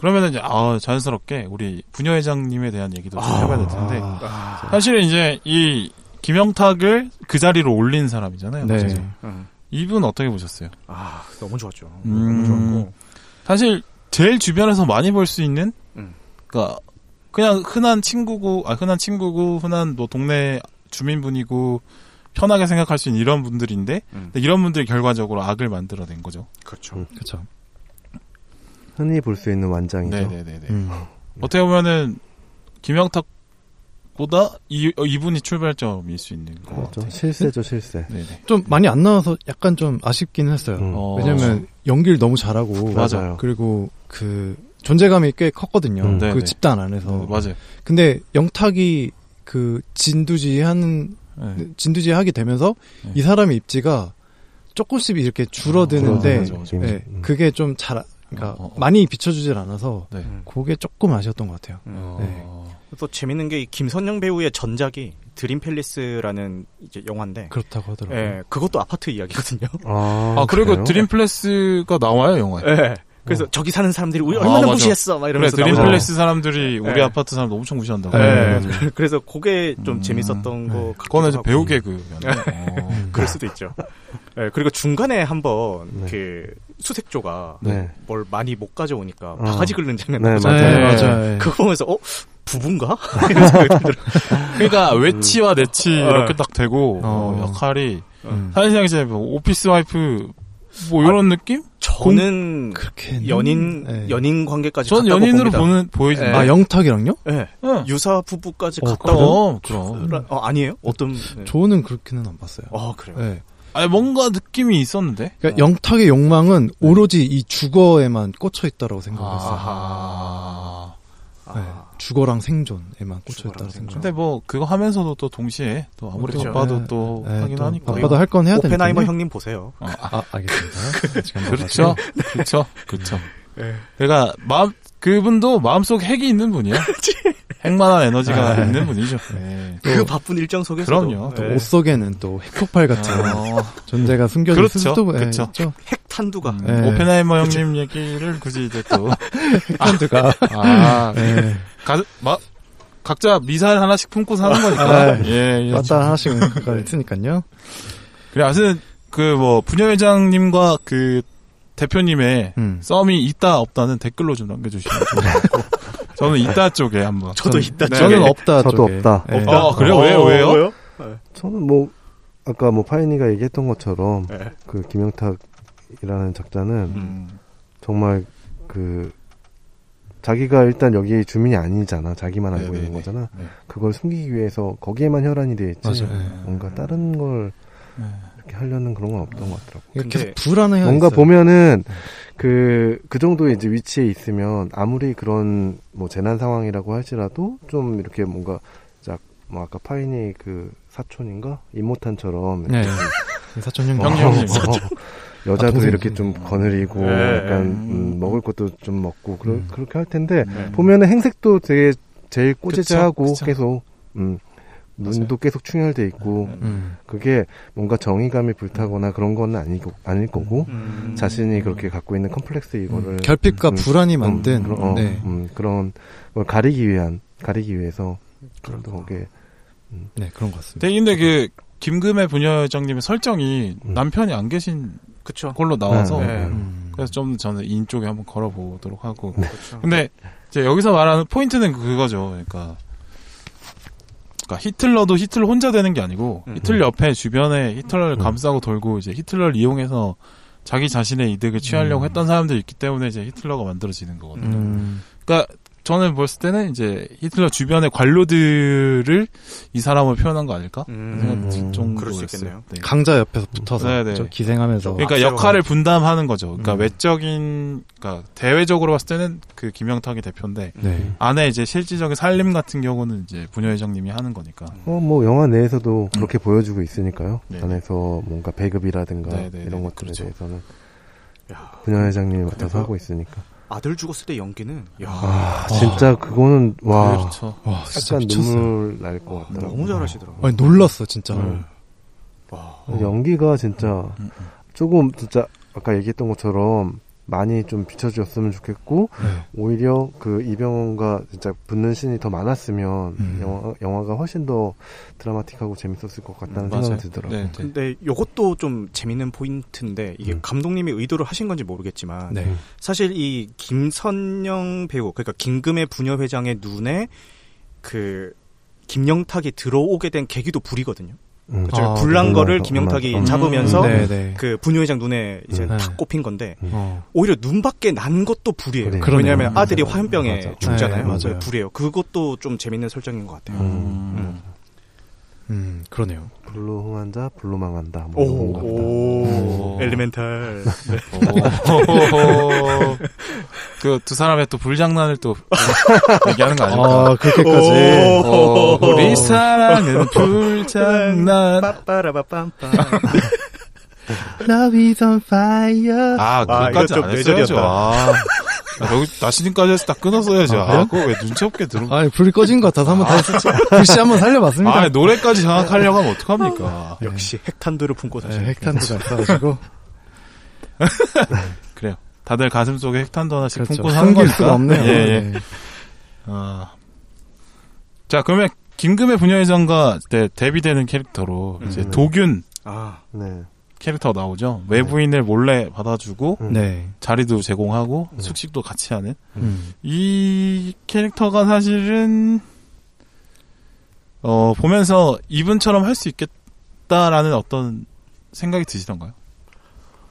그러면은 이제 아 자연스럽게 우리 부녀 회장님에 대한 얘기도 좀 아, 해봐야 될 텐데 아, 사실은 이제 이 김영탁을 그 자리로 올린 사람이잖아요. 네. 그죠? 음. 이분 어떻게 보셨어요? 아, 너무 좋았죠. 음. 너무 좋았고. 사실 제일 주변에서 많이 볼 수 있는 음. 그러니까 그냥 흔한 친구고 아 흔한 친구고 흔한 뭐 동네 주민분이고 편하게 생각할 수 있는 이런 분들인데 음. 근데 이런 분들이 결과적으로 악을 만들어낸 거죠. 그렇죠. 음. 그쵸. 흔히 볼 수 있는 완장이죠. 네네네네. 음. 어떻게 보면은 김영탁보다 이 어, 이분이 출발점일 수 있는 거 그렇죠. 같아요. 실세죠, 실세. 네네. 좀 많이 안 나와서 약간 좀 아쉽긴 했어요. 음. 어, 왜냐면 연기를 너무 잘하고 맞아요. 그리고 그 존재감이 꽤 컸거든요. 음. 그. 집단 안에서. 어, 맞아요. 근데 영탁이 그 진두지하는 네. 진두지하게 되면서 네. 이 사람의 입지가 조금씩 이렇게 줄어드는데 맞아, 맞아, 맞아. 네, 음. 그게 좀 잘, 그러니까 어, 어, 어. 많이 비춰주질 않아서 네. 음. 그게 조금 아쉬웠던 것 같아요. 음. 어, 또 재밌는 게이 김선영 배우의 전작이 드림 팰리스라는 이제 영화인데 그렇다고 하더라고요. 예, 그것도 아파트 이야기거든요. 아, 아 그리고 그래요? 드림 팰리스가 나와요 영화에. 예. 그래서 저기 사는 사람들이 우리 아, 얼마나 맞아. 무시했어 막 그래 이러면서 드림 나오잖아요. 팰리스 사람들이 우리 네. 아파트 사람들 엄청 무시한다고. 예. 그래가지고. 그래서 그게 좀 음. 재밌었던 거 네. 같기도 그거는 이제. 배우 개그였네. 어. 그럴 수도 있죠. 예, 그리고 중간에 한번 네. 그 수색조가 네. 뭘 많이 못 가져오니까 어. 바가지 긁는 장면 네, 나오잖아요. 네, 맞아요. 맞아요. 네. 그거 보면서 어 부부인가? 그러니까 외치와 내치 이렇게 딱 되고 어. 어, 역할이 음. 사실상 이제 뭐 오피스 와이프 뭐 이런 느낌? 저는 그렇게 연인 네. 연인 관계까지 전 갔다고 연인으로 봅니다. 보는 보이던데. 네. 아 영탁이랑요? 예. 응. 유사 부부까지 어, 갔다고 그럼 그럼. 어, 아니에요? 어떤 네. 저는 그렇게는 안 봤어요. 아 그래요. 네. 아니 뭔가 느낌이 있었는데. 그러니까 어. 영탁의 욕망은 오로지 이 주거에만 꽂혀 있다라고 생각했어요. 아하. 네. 아. 주거랑 생존에만 꽂혀 있다고. 생각. 근데 뭐 그거 하면서도 또 동시에 또 아무리 그렇죠. 바빠도 네. 또 네, 하긴 또 하니까. 바빠도 할 건 해야 되니까. 오펜하이머 형님 보세요. 어, 아, 알겠습니다. 아직 안 그렇죠. 그렇죠. 그렇죠. 예. 그러니까 마음 그분도 마음속 핵이 있는 분이야. 핵만한 에너지가 아, 있는 분이죠. 네. 그 바쁜 일정 속에서 그럼요. 또옷 속에는 또 핵폭발 같은 어, 존재가 숨겨져 그렇죠. 예, 그렇죠. 있죠. 핵 탄두가 음, 네. 오펜하이머 형님 얘기를 굳이 이제 또 핵탄두가 아, 예. 가, 마, 각자 미사일 하나씩 품고 사는 거니까. 아, 예, 예. 왔다 하나씩 있으니까요. 그래, 아무튼, 그, 뭐, 부녀회장님과 그, 대표님의 음. 썸이 있다, 없다는 댓글로 좀 남겨주시면 좋을 것 같고. 저는 있다 쪽에 한번. 저도 있다. 네. 저는 없다. 저도 쪽에. 없다. 예. 없다. 아, 그래요? 왜요? 왜요? 왜요? 저는 뭐 아까 뭐 파이니가 얘기했던 것처럼 네. 그 김영탁이라는 작자는 음, 정말 그 자기가 일단 여기 주민이 아니잖아. 자기만 알고 네네네. 있는 거잖아. 네. 그걸 숨기기 위해서 거기에만 혈안이 돼 있지. 맞아요. 예. 뭔가 다른 걸 네. 이렇게 하려는 그런 건 없던 것 같더라고. 계속 불안해요. 뭔가 보면은 그, 그 정도의 이제 위치에 있으면 아무리 그런 뭐 재난 상황이라고 할지라도 좀 이렇게 뭔가 작, 뭐 아까 파이니 그 사촌인가? 이모탄처럼 네. 이렇게 사촌 형님. 형님, 형님. 어, 여자도 아. 이렇게 좀 거느리고 네. 약간 음. 음, 먹을 것도 좀 먹고 그러, 음. 그렇게 할 텐데 네. 보면은 행색도 되게 제일 꼬재재하고. 계속 음, 눈도 계속 충혈돼 있고 음. 그게 뭔가 정의감이 불타거나 그런 건 아니고 아닐 거고 음. 자신이 그렇게 갖고 있는 컴플렉스 이거를 결핍과 음, 불안이 음, 만든 그런, 어, 네. 음, 그런 걸 가리기 위한 가리기 위해서 그런 거게 네, 그런 것 같습니다. 근데, 근데 그, 김금의 부녀회장님의 설정이 음. 남편이 안 계신 그쵸. 걸로 나와서, 네, 네. 음. 그래서 좀 저는 인 쪽에 한번 걸어보도록 하고. 근데 이제 여기서 말하는 포인트는 그거죠. 그러니까, 그러니까 히틀러도 히틀러 혼자 되는 게 아니고 음. 히틀러 옆에 주변에 히틀러를 음. 감싸고 돌고 이제 히틀러를 이용해서 자기 자신의 이득을 취하려고 음. 했던 사람들이 있기 때문에 이제 히틀러가 만들어지는 거거든요. 음. 그러니까 저는 봤을 때는 이제 히틀러 주변의 관료들을 이 사람을 표현한 거 아닐까? 음. 음. 정도였어요. 그럴 수 있겠네요. 네. 강자 옆에서 붙어서 네, 네. 저 기생하면서 그러니까 역할을 분담하는 거죠. 그러니까 음. 외적인, 그러니까 대외적으로 봤을 때는 그 김영탁이 대표인데 네. 안에 이제 실질적인 살림 같은 경우는 이제 부녀회장님이 하는 거니까. 어 뭐 영화 내에서도 그렇게 보여주고 있으니까요. 네. 안에서 뭔가 배급이라든가 네, 네, 이런 네, 것들에 그렇죠. 대해서는 야, 분야회장님이 맡아서 하고 있으니까. 아들 죽었을 때 연기는 야 아 진짜 그거는 와 그렇죠. 와, 진짜 약간 미쳤어요. 눈물 날 것 같더라고. 너무 잘하시더라고요. 아니, 놀랐어, 진짜. 음. 와. 어. 연기가 진짜 음, 음. 조금 진짜 아까 얘기했던 것처럼 많이 좀 비춰주었으면 좋겠고 네. 오히려 그 이병헌과 진짜 붙는 신이 더 많았으면 음. 영화, 영화가 훨씬 더 드라마틱하고 재밌었을 것 같다는 맞아요. 생각이 들더라고요. 네, 네. 근데 요것도 좀 재밌는 포인트인데 이게 음. 감독님이 의도를 하신 건지 모르겠지만 네. 사실 이 김선영 배우 그러니까 김금의 부녀 회장의 눈에 그 김영탁이 들어오게 된 계기도 불이거든요. 음. 그죠? 아, 불난 네, 거를 김영탁이 맞아. 잡으면서 네, 네. 그 부녀 회장 눈에 이제 음. 탁 네. 꼽힌 건데 어. 오히려 눈 밖에 난 것도 불이에요. 그래요. 왜냐하면. 아들이. 화염병에 맞아. 죽잖아요. 네, 맞아요. 그래서 불이에요. 그것도 좀 재밌는 설정인 것 같아요. 음. 음, 그러네요. 불로 흥한자 불로 망한다. 뭐 오, 오, 오. 엘리멘탈. 네. 그두 사람의 또 불장난을 또 얘기하는 거 아닐까? 아, 그렇게까지. 어, 우리 사랑은 불장난. 빠빠라바빰빰. Love is on fire. 아, 아, 그거까지 안 했어야죠. 아, 여기 나시님까지 해서 딱 끊었어야죠. 아, 아? 그거 왜 눈치 없게 들어? 아니, 불이 꺼진 것 같아서 한번 다시 했었지. 글씨 한번 살려봤습니다. 아, 노래까지 장악하려고 하면 어떡합니까? 역시 핵탄두를 품고 네, 다시. 핵탄두가 있어가지고. 그래요. 다들 가슴 속에 핵탄두 하나씩 그렇죠. 품고 사는 거니까. 수가 없네요. 예, 예. 네. 아. 자, 그러면 김금의 부녀회장과 네, 데뷔되는 캐릭터로 이제 음. 도균 아, 네. 캐릭터가 나오죠. 외부인을 몰래 받아주고 음. 네. 자리도 제공하고 음. 숙식도 같이 하는 음. 이 캐릭터가 사실은 어 보면서 이분처럼 할 수 있겠다라는 어떤 생각이 드시던가요?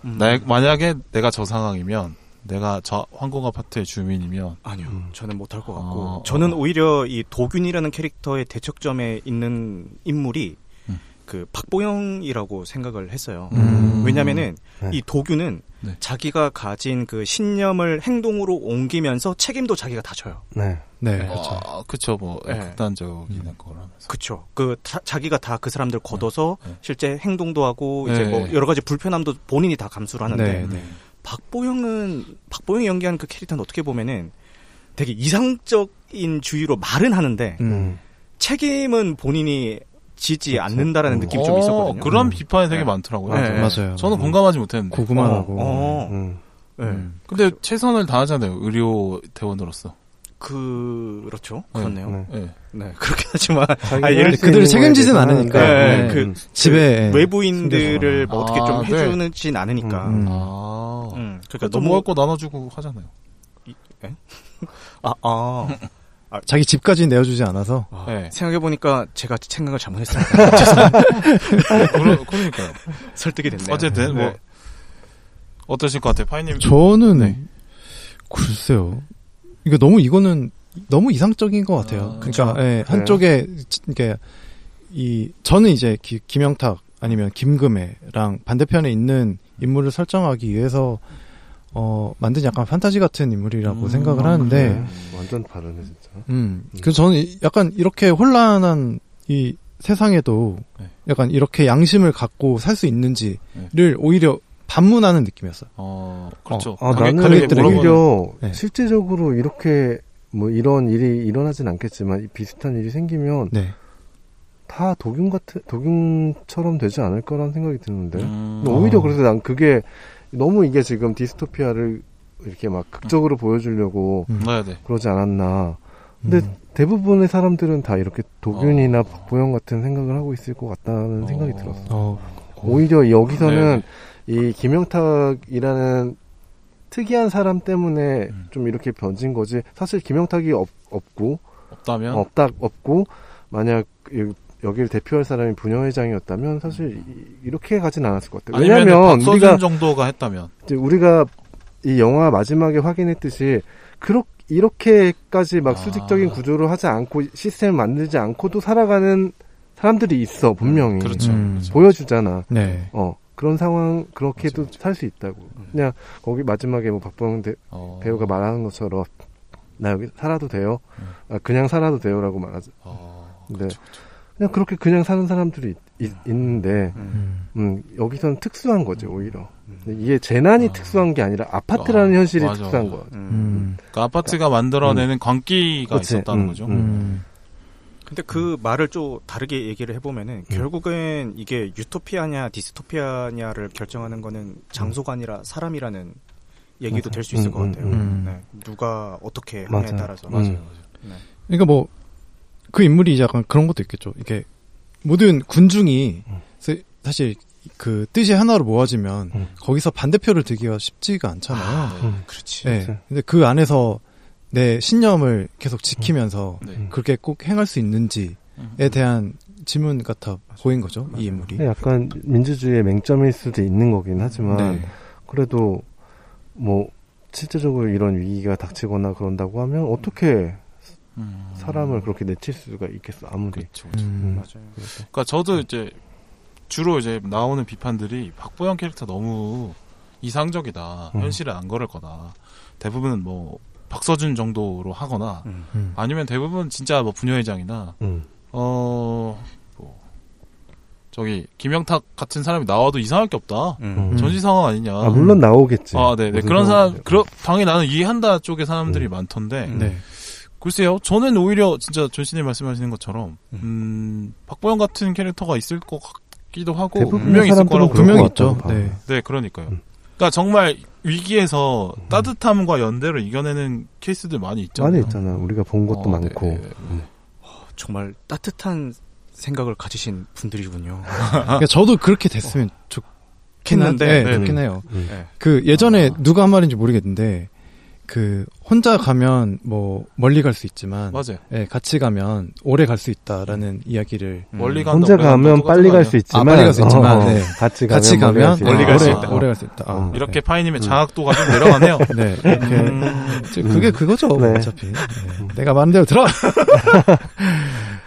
음. 나, 만약에 내가 저 상황이면 내가 저 황공 아파트의 주민이면 아니요, 음. 저는 못할 것 같고. 어, 저는 어. 오히려 이 도균이라는 캐릭터의 대척점에 있는 인물이 음. 그 박보영이라고 생각을 했어요. 음. 왜냐면은 네. 이 도균은 네. 자기가 가진 그 신념을 행동으로 옮기면서 책임도 자기가 다 져요. 네. 네, 네. 그렇죠. 어, 그쵸 뭐 네. 극단적인 거라면서 그쵸. 그 자, 자기가 다 그 사람들 걷어서 네. 실제 행동도 하고 이제 네. 뭐 여러 가지 불편함도 본인이 다 감수를 하는데 네, 네. 박보영은 박보영이 연기한 그 캐릭터는 어떻게 보면은 되게 이상적인 주의로 말은 하는데 음. 음. 책임은 본인이 지지 그렇죠. 않는다는 음. 느낌이 좀 어, 있었거든요. 그런 음. 비판이 되게 네. 많더라고요. 네. 맞아요. 저는 공감하지 못했는데. 고구만 어. 어. 음. 네. 음. 근데 최선을 다하잖아요. 의료 대원으로서. 그렇죠. 그렇네요. 네. 예. 네, 그렇긴 하지만 아, 예를 그들을 책임지진 않으니까. 네, 음. 그 음. 집에 외부인들을 숨겨서. 뭐 어떻게 아, 좀 네. 해주진 않으니까. 음. 아. 음, 그러니까 넘어갈 너무 거 나눠주고 하잖아요. 아, 아, 자기 집까지 내어주지 않아서. 아, 네. 생각해 보니까 제가 생각을 잘못했어요. 그러, 그러니까요. 설득이 됐네요. 어쨌든 뭐 네. 어떠실 것 같아요, 파이님? 저는 네. 글쎄요. 이거 너무 이거는 너무 이상적인 것 같아요. 아, 그러니까 그쵸. 예, 한쪽에 지- 이게 이 저는 이제 기- 김영탁 아니면 김금애랑 반대편에 있는 인물을 설정하기 위해서 어 만든 약간 판타지 같은 인물이라고 음, 생각을 아, 하는데 네. 완전 다르네 진짜. 음. 그래서 저는 이- 약간 이렇게 혼란한 이 세상에도 네. 약간 이렇게 양심을 갖고 살 수 있는지를 오히려 반문하는 느낌이었어요. 어, 그렇죠. 아, 가게- 나는 오히려 네. 실제적으로 이렇게 뭐 이런 일이 일어나진 않겠지만 이 비슷한 일이 생기면 네. 다 독일 같은 독일처럼 되지 않을 거라는 생각이 드는데 음. 오히려 어. 그래서 난 그게 너무 이게 지금 디스토피아를 이렇게 막 극적으로 보여주려고 음. 네, 네. 그러지 않았나 근데 음. 대부분의 사람들은 다 이렇게 도균이나 어. 박보영 같은 생각을 하고 있을 것 같다는 생각이 어. 들었어 어, 오히려 여기서는 네, 이 김영탁이라는 특이한 사람 때문에 음. 좀 이렇게 변진 거지. 사실 김영탁이 없, 없고 없다면 없다 없고 만약 여- 여기를 대표할 사람이 부녀회장이었다면 사실 이- 이렇게 가진 않았을 것 같아요. 왜냐하면 우리가 정도가 했다면 이제 우리가 이 영화 마지막에 확인했듯이 그렇 이렇게까지 막 아. 수직적인 구조를 하지 않고 시스템을 만들지 않고도 살아가는 사람들이 있어 분명히 그렇죠. 음. 그렇죠. 보여주잖아. 네. 어 그런 상황 그렇게도. 살 수 있다고. 그냥 거기 마지막에 뭐 박보영 대, 어. 배우가 말하는 것처럼 나 여기 살아도 돼요. 음. 아, 그냥 살아도 돼요라고 말하죠. 어, 네. 그렇죠, 그렇죠. 그냥 그렇게 그냥 사는 사람들이 있, 는데 음. 음. 음, 여기서는 특수한 거죠 오히려. 근데 이게 재난이 아. 특수한 게 아니라 아파트라는 아, 현실이 맞아, 특수한. 거예요. 음. 음. 그러니까 아파트가 만들어내는 광기가 그치. 있었다는 음, 거죠. 음. 음. 근데 그 말을 좀 다르게 얘기를 해보면은 결국엔 이게 유토피아냐 디스토피아냐를 결정하는 거는 장소가 아니라 사람이라는 얘기도. 될 수 있을 음, 것 같아요. 음. 네. 누가 어떻게 맞아요. 하냐에 따라서. 음. 맞아요, 맞아요. 그러니까 뭐 그 인물이 약간 그런 것도 있겠죠. 이게 모든 군중이 음. 사- 사실 그 뜻이 하나로 모아지면 음. 거기서 반대표를 들기가 쉽지가 않잖아요. 음. 그렇지. 네. 그치. 근데 그 안에서 내 신념을 계속 지키면서 네. 음. 그렇게 꼭 행할 수 있는지에 음. 대한 질문 같아 보인 거죠. 이 인물이. 약간 민주주의의 맹점일 수도 있는 거긴 하지만 네. 그래도 뭐 실제적으로 이런 위기가 닥치거나 그런다고 하면 어떻게 음. 사람을 그렇게 내칠 수가 있겠어 아무리 그렇죠. 그렇죠. 음. 맞아요. 그러니까 저도 이제 주로 이제 나오는 비판들이 박보영 캐릭터 너무 이상적이다. 음. 현실에 안 걸을 거다. 대부분은 뭐 박서준 정도로 하거나 음. 음. 아니면 대부분 진짜 뭐 부녀회장이나 음. 어, 뭐, 저기, 김영탁 같은 사람이 나와도 이상할 게 없다. 음. 음. 전시 상황 아니냐. 아 물론 나오겠지 아, 네, 네. 그런 사람. 그러, 당연히 나는 이해한다 쪽의 사람들이 음. 많던데, 음. 네. 글쎄요, 저는 오히려 진짜 전신님 말씀하시는 것처럼, 음. 음, 박보영 같은 캐릭터가 있을 것 같기도 하고, 분명히 있을 거라고. 것 있죠. 네. 봐요. 네, 그러니까요. 음. 그러니까 정말 위기에서 따뜻함과 연대로 이겨내는 케이스들 많이 있잖아요. 많이 있잖아 우리가 본 것도 어, 많고 네, 네. 음. 정말 따뜻한 생각을 가지신 분들이군요. 그러니까 저도 그렇게 됐으면 좋긴 한데, 했는데, 네, 네. 좋긴 해요. 음. 네. 그 예전에 아. 누가 한 말인지 모르겠는데 그 혼자 가면 뭐 멀리 갈 수 있지만 맞아요. 예, 같이 가면 오래 갈 수 있다라는 이야기를 음. 멀리 간다, 혼자 오래 간다, 가면 빨리 거 갈? 수 있지만 빨리 갈 수 있지만, 어, 네. 같이 가면 같이 가면 멀리 갈수 오래, 있다. 오래 갈 수 있다. 아, 어. 이렇게 파이님의 음. 장학도가 좀 내려가네요. 네, 네, 이렇게 음. 저- 그게 그거죠 네. 어차피 네. 내가 말한 대로 들어.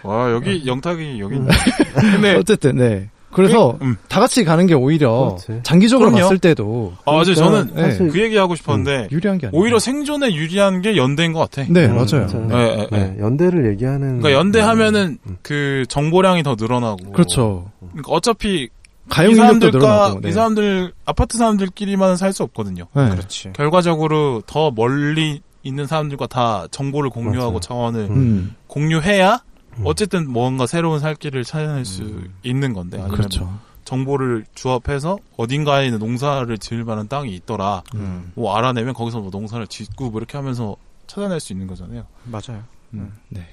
와 여기 영탁이 여기 있네. 근데 어쨌든 네. 그래서 음. 다 같이 가는 게 오히려 그렇지. 장기적으로 그럼요. 봤을 때도 아 맞아요. 저는 네. 사실 그 얘기 하고 싶었는데 유리한 게 아니에요. 오히려 생존에 유리한 게 연대인 것 같아. 네 음, 맞아요. 맞아요. 네, 네, 네, 네. 연대를 얘기하는 그러니까 연대하면은 음. 그 정보량이 더 늘어나고. 그렇죠. 그러니까 어차피 이 가용 인력도 사람들과 늘어나고. 네. 이 사람들 아파트 사람들끼리만 살 수 없거든요. 네. 그렇지. 결과적으로 더 멀리 있는 사람들과 다 정보를 공유하고 맞아요. 자원을 음. 음, 공유해야 음. 어쨌든 뭔가 새로운 살 길을 찾아낼 수 음. 있는 건데 아니면 그렇죠. 정보를 조합해서 어딘가에 있는 농사를 지을 만한 땅이 있더라. 음. 뭐 알아내면 거기서 뭐 농사를 짓고 뭐 이렇게 하면서 찾아낼 수 있는 거잖아요. 맞아요. 음. 네.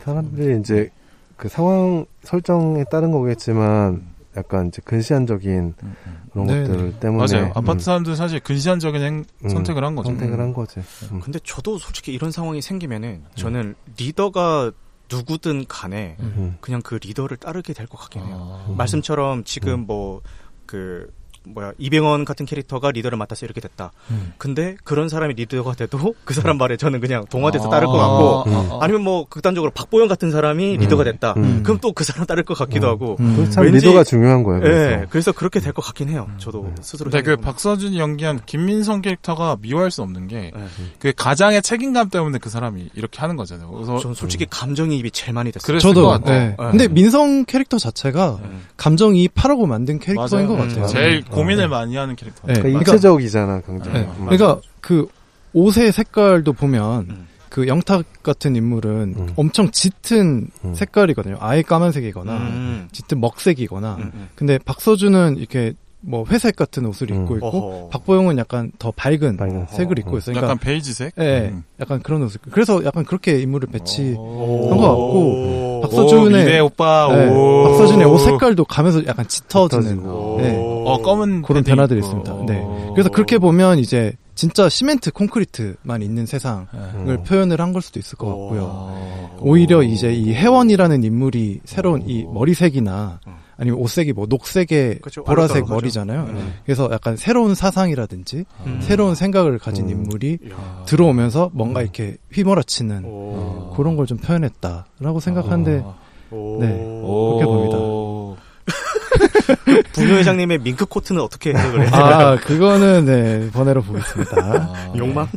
사람들이 이제 그 상황 설정에 따른 거겠지만 약간 이제 근시안적인 음, 음. 그런 네, 것들 네. 때문에 맞아요. 아파트 음, 사람들 사실 근시안적인 행- 음, 선택을 한 거죠. 선택을 한 거지. 음. 근데 저도 솔직히 이런 상황이 생기면은 저는 리더가 누구든 간에 음. 그냥 그 리더를 따르게 될 것 같긴 해요. 아. 말씀처럼 지금 음. 뭐그 뭐야 이병헌 같은 캐릭터가 리더를 맡아서 이렇게 됐다. 음. 근데 그런 사람이 리더가 돼도 그 사람 말에 저는 그냥 동화돼서 아. 따를 것 같고 음. 아, 아. 아니면 뭐 극단적으로 박보영 같은 사람이 리더가 됐다. 음. 그럼 또 그 사람 따를 것 같기도 음. 하고. 음. 참 왠지- 리더가 중요한 거예요. 예, 그래서. 그래서 그렇게 될 것 같긴 해요. 저도 음. 스스로. 근데 그. 박서준이 연기한 김민성 캐릭터가 미워할 수 없는 게 예. 그 가장의 책임감 때문에 그 사람이 이렇게 하는 거잖아요. 그래서 저는 솔직히 감정이입이 제일 많이 됐어요. 저도 같아. 네. 네. 근데 민성 캐릭터 자체가 예. 감정이입하라고 만든 캐릭터인 맞아요. 것 음. 같아요. 제일 음. 고민을 어. 많이 하는 캐릭터. 네. 그러니까 그러니까- 입체적이잖아, 굉장히. 네. 음. 그러니까 그 옷의 색깔도 보면 음. 그 영탁 같은 인물은 음. 엄청 짙은 음. 색깔이거든요. 아예 까만색이거나 음. 짙은 먹색이거나. 근데 박서준은 이렇게 뭐 회색 같은 옷을 음. 입고 있고 어허. 박보영은 약간 더 밝은 밝은 색을 어, 입고 어. 있어요. 약간 그러니까 베이지색. 예, 음. 약간 그런 옷을. 그래서 약간 그렇게 인물을 배치. 오. 한것 같고, 오. 박서준의- 오, 미래 오빠. 네, 오. 박서준의 옷 색깔도 가면서 약간 짙어지는. 네. 어 검은 그런 변화들이. 있습니다. 네. 오. 그래서 그렇게 보면 이제 진짜 시멘트 콘크리트만 있는 세상을 네. 음. 표현을 한 걸 수도 있을 것 오. 같고요. 어. 오히려 이제 이 혜원이라는 인물이 새로운 이 머리색이나 어. 아니면 옷색이 뭐 녹색의 그렇죠. 보라색 머리잖아요. 음. 그래서 약간 새로운 사상이라든지 음. 새로운 생각을 가진 음. 인물이 이야. 들어오면서 뭔가 이렇게 휘몰아치는 오. 그런 걸 좀 표현했다라고 생각하는데 아. 오. 네. 그렇게 봅니다. 오. 부녀 회장님의 밍크 코트는 어떻게 해석을 해요? 아 그거는 네 번외로 보겠습니다. 아. 욕망?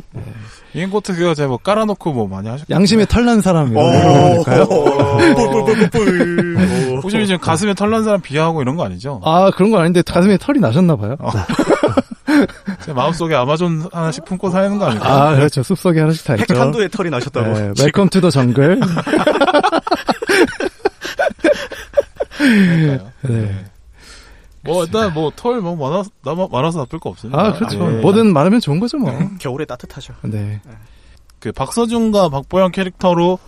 밍크 코트 그거 제가 뭐 깔아놓고 뭐 많이 하셨. 양심에 털난 사람 오. 이런 걸까요? 뿔뿔뿔뿔뿔. 혹시 지금 가슴에 털난 사람 비하하고 이런 거 아니죠? 아 그런 건 아닌데 가슴에 털이 나셨나 봐요. 제 마음속에 아마존 하나씩 품고 사는 거 아닐까요? 아 그렇죠 숲속에 하나씩 다 있죠. 핵탄두에 털이 나셨다고. 네, welcome to the jungle. 그러니까요. 네. 뭐 일단 뭐털뭐 많아서 나- 많아서 나쁠 거 없습니다. 아, 그렇죠. 네. 뭐든 많으면 좋은 거죠, 뭐. 겨울에 따뜻하죠. 네. 그 박서준과 박보영 캐릭터로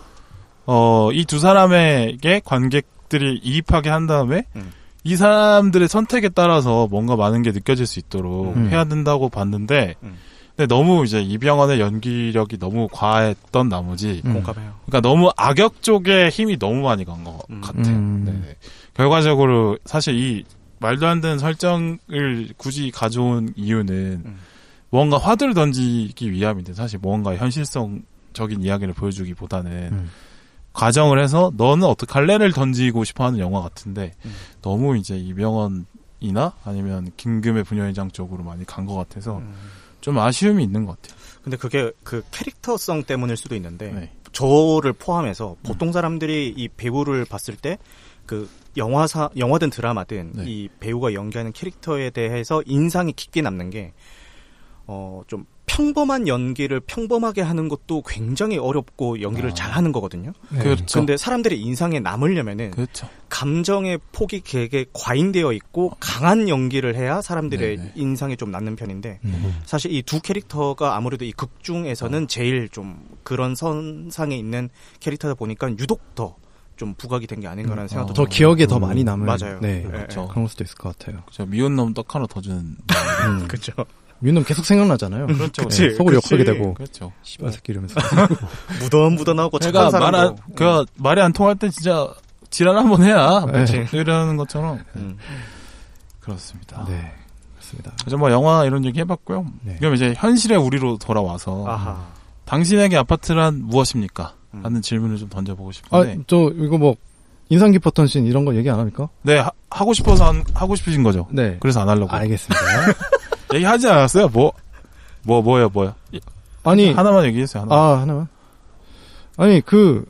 어 이 두 사람에게 관객들이 이입하게 한 다음에 음. 이 사람들의 선택에 따라서 뭔가 많은 게 느껴질 수 있도록 음. 해야 된다고 봤는데 음. 근데 너무 이제 이병헌의 연기력이 너무 과했던 나머지 음. 공감해요. 그러니까 너무 악역 쪽에 힘이 너무 많이 간것 음. 같아요. 음. 네. 결과적으로 사실 이 말도 안 되는 설정을 굳이 가져온 이유는 음. 뭔가 화두를 던지기 위함인데 사실 뭔가 현실성적인 이야기를 보여주기보다는 음. 과정을 해서 너는 어떻게 할래를 던지고 싶어하는 영화 같은데 음. 너무 이제 이병헌이나 아니면 김금의 부녀회장 쪽으로 많이 간 것 같아서 음. 좀 아쉬움이 있는 것 같아요. 근데 그게 그 캐릭터성 때문일 수도 있는데 네. 저를 포함해서 보통 사람들이 이 배우를 봤을 때 그 영화사 영화든 드라마든 네. 이 배우가 연기하는 캐릭터에 대해서 인상이 깊게 남는 게 어 좀 평범한 연기를 평범하게 하는 것도 굉장히 어렵고 연기를 아. 잘하는 거거든요. 네. 그렇죠. 근데 사람들의 인상에 남으려면은 그렇죠. 감정의 폭이 되게 과잉되어 있고 강한 연기를 해야 사람들의 네네. 인상에 좀 남는 편인데 음. 사실 이 두 캐릭터가 아무래도 이 극 중에서는 제일 좀 그런 선상에 있는 캐릭터다 보니까 유독 더 좀 부각이 된 게 아닌가라는 음, 생각도 어. 더좀 기억에 더 음. 많이 남은. 맞아요. 네. 네. 그렇죠. 그런 수도 있을 것 같아요. 저 미운 놈 떡 하나 더 주는 음. 그렇죠. 윤놈 계속 생각나잖아요. 그렇죠. 그치. 네, 속으로 그치. 욕하게 되고. 그렇죠. 씨발 새끼 이러면서. 무던 무던하고 제가 착한 말 사람도. 안, 그 말이 안 통할 때 진짜 지랄 한번 해야 네. 이러는 것처럼 음. 그렇습니다. 네. 그렇습니다. 그래서 뭐 영화 이런 얘기 해봤고요. 네. 그럼 이제 현실의 우리로 돌아와서 아하. 당신에게 아파트란 무엇입니까? 음. 하는 질문을 좀 던져보고 아, 싶은데 저, 이거 뭐, 인상 깊었던 씬 이런 거 얘기 안 합니까? 네 하, 고 싶어서 한- 하고 싶으신 거죠. 네. 그래서 안 하려고 알겠습니다. 얘기하지 않았어요? 뭐 뭐 뭐야 뭐야 아니, 하나만 얘기했어요. 하나. 아, 하나만. 아니, 그,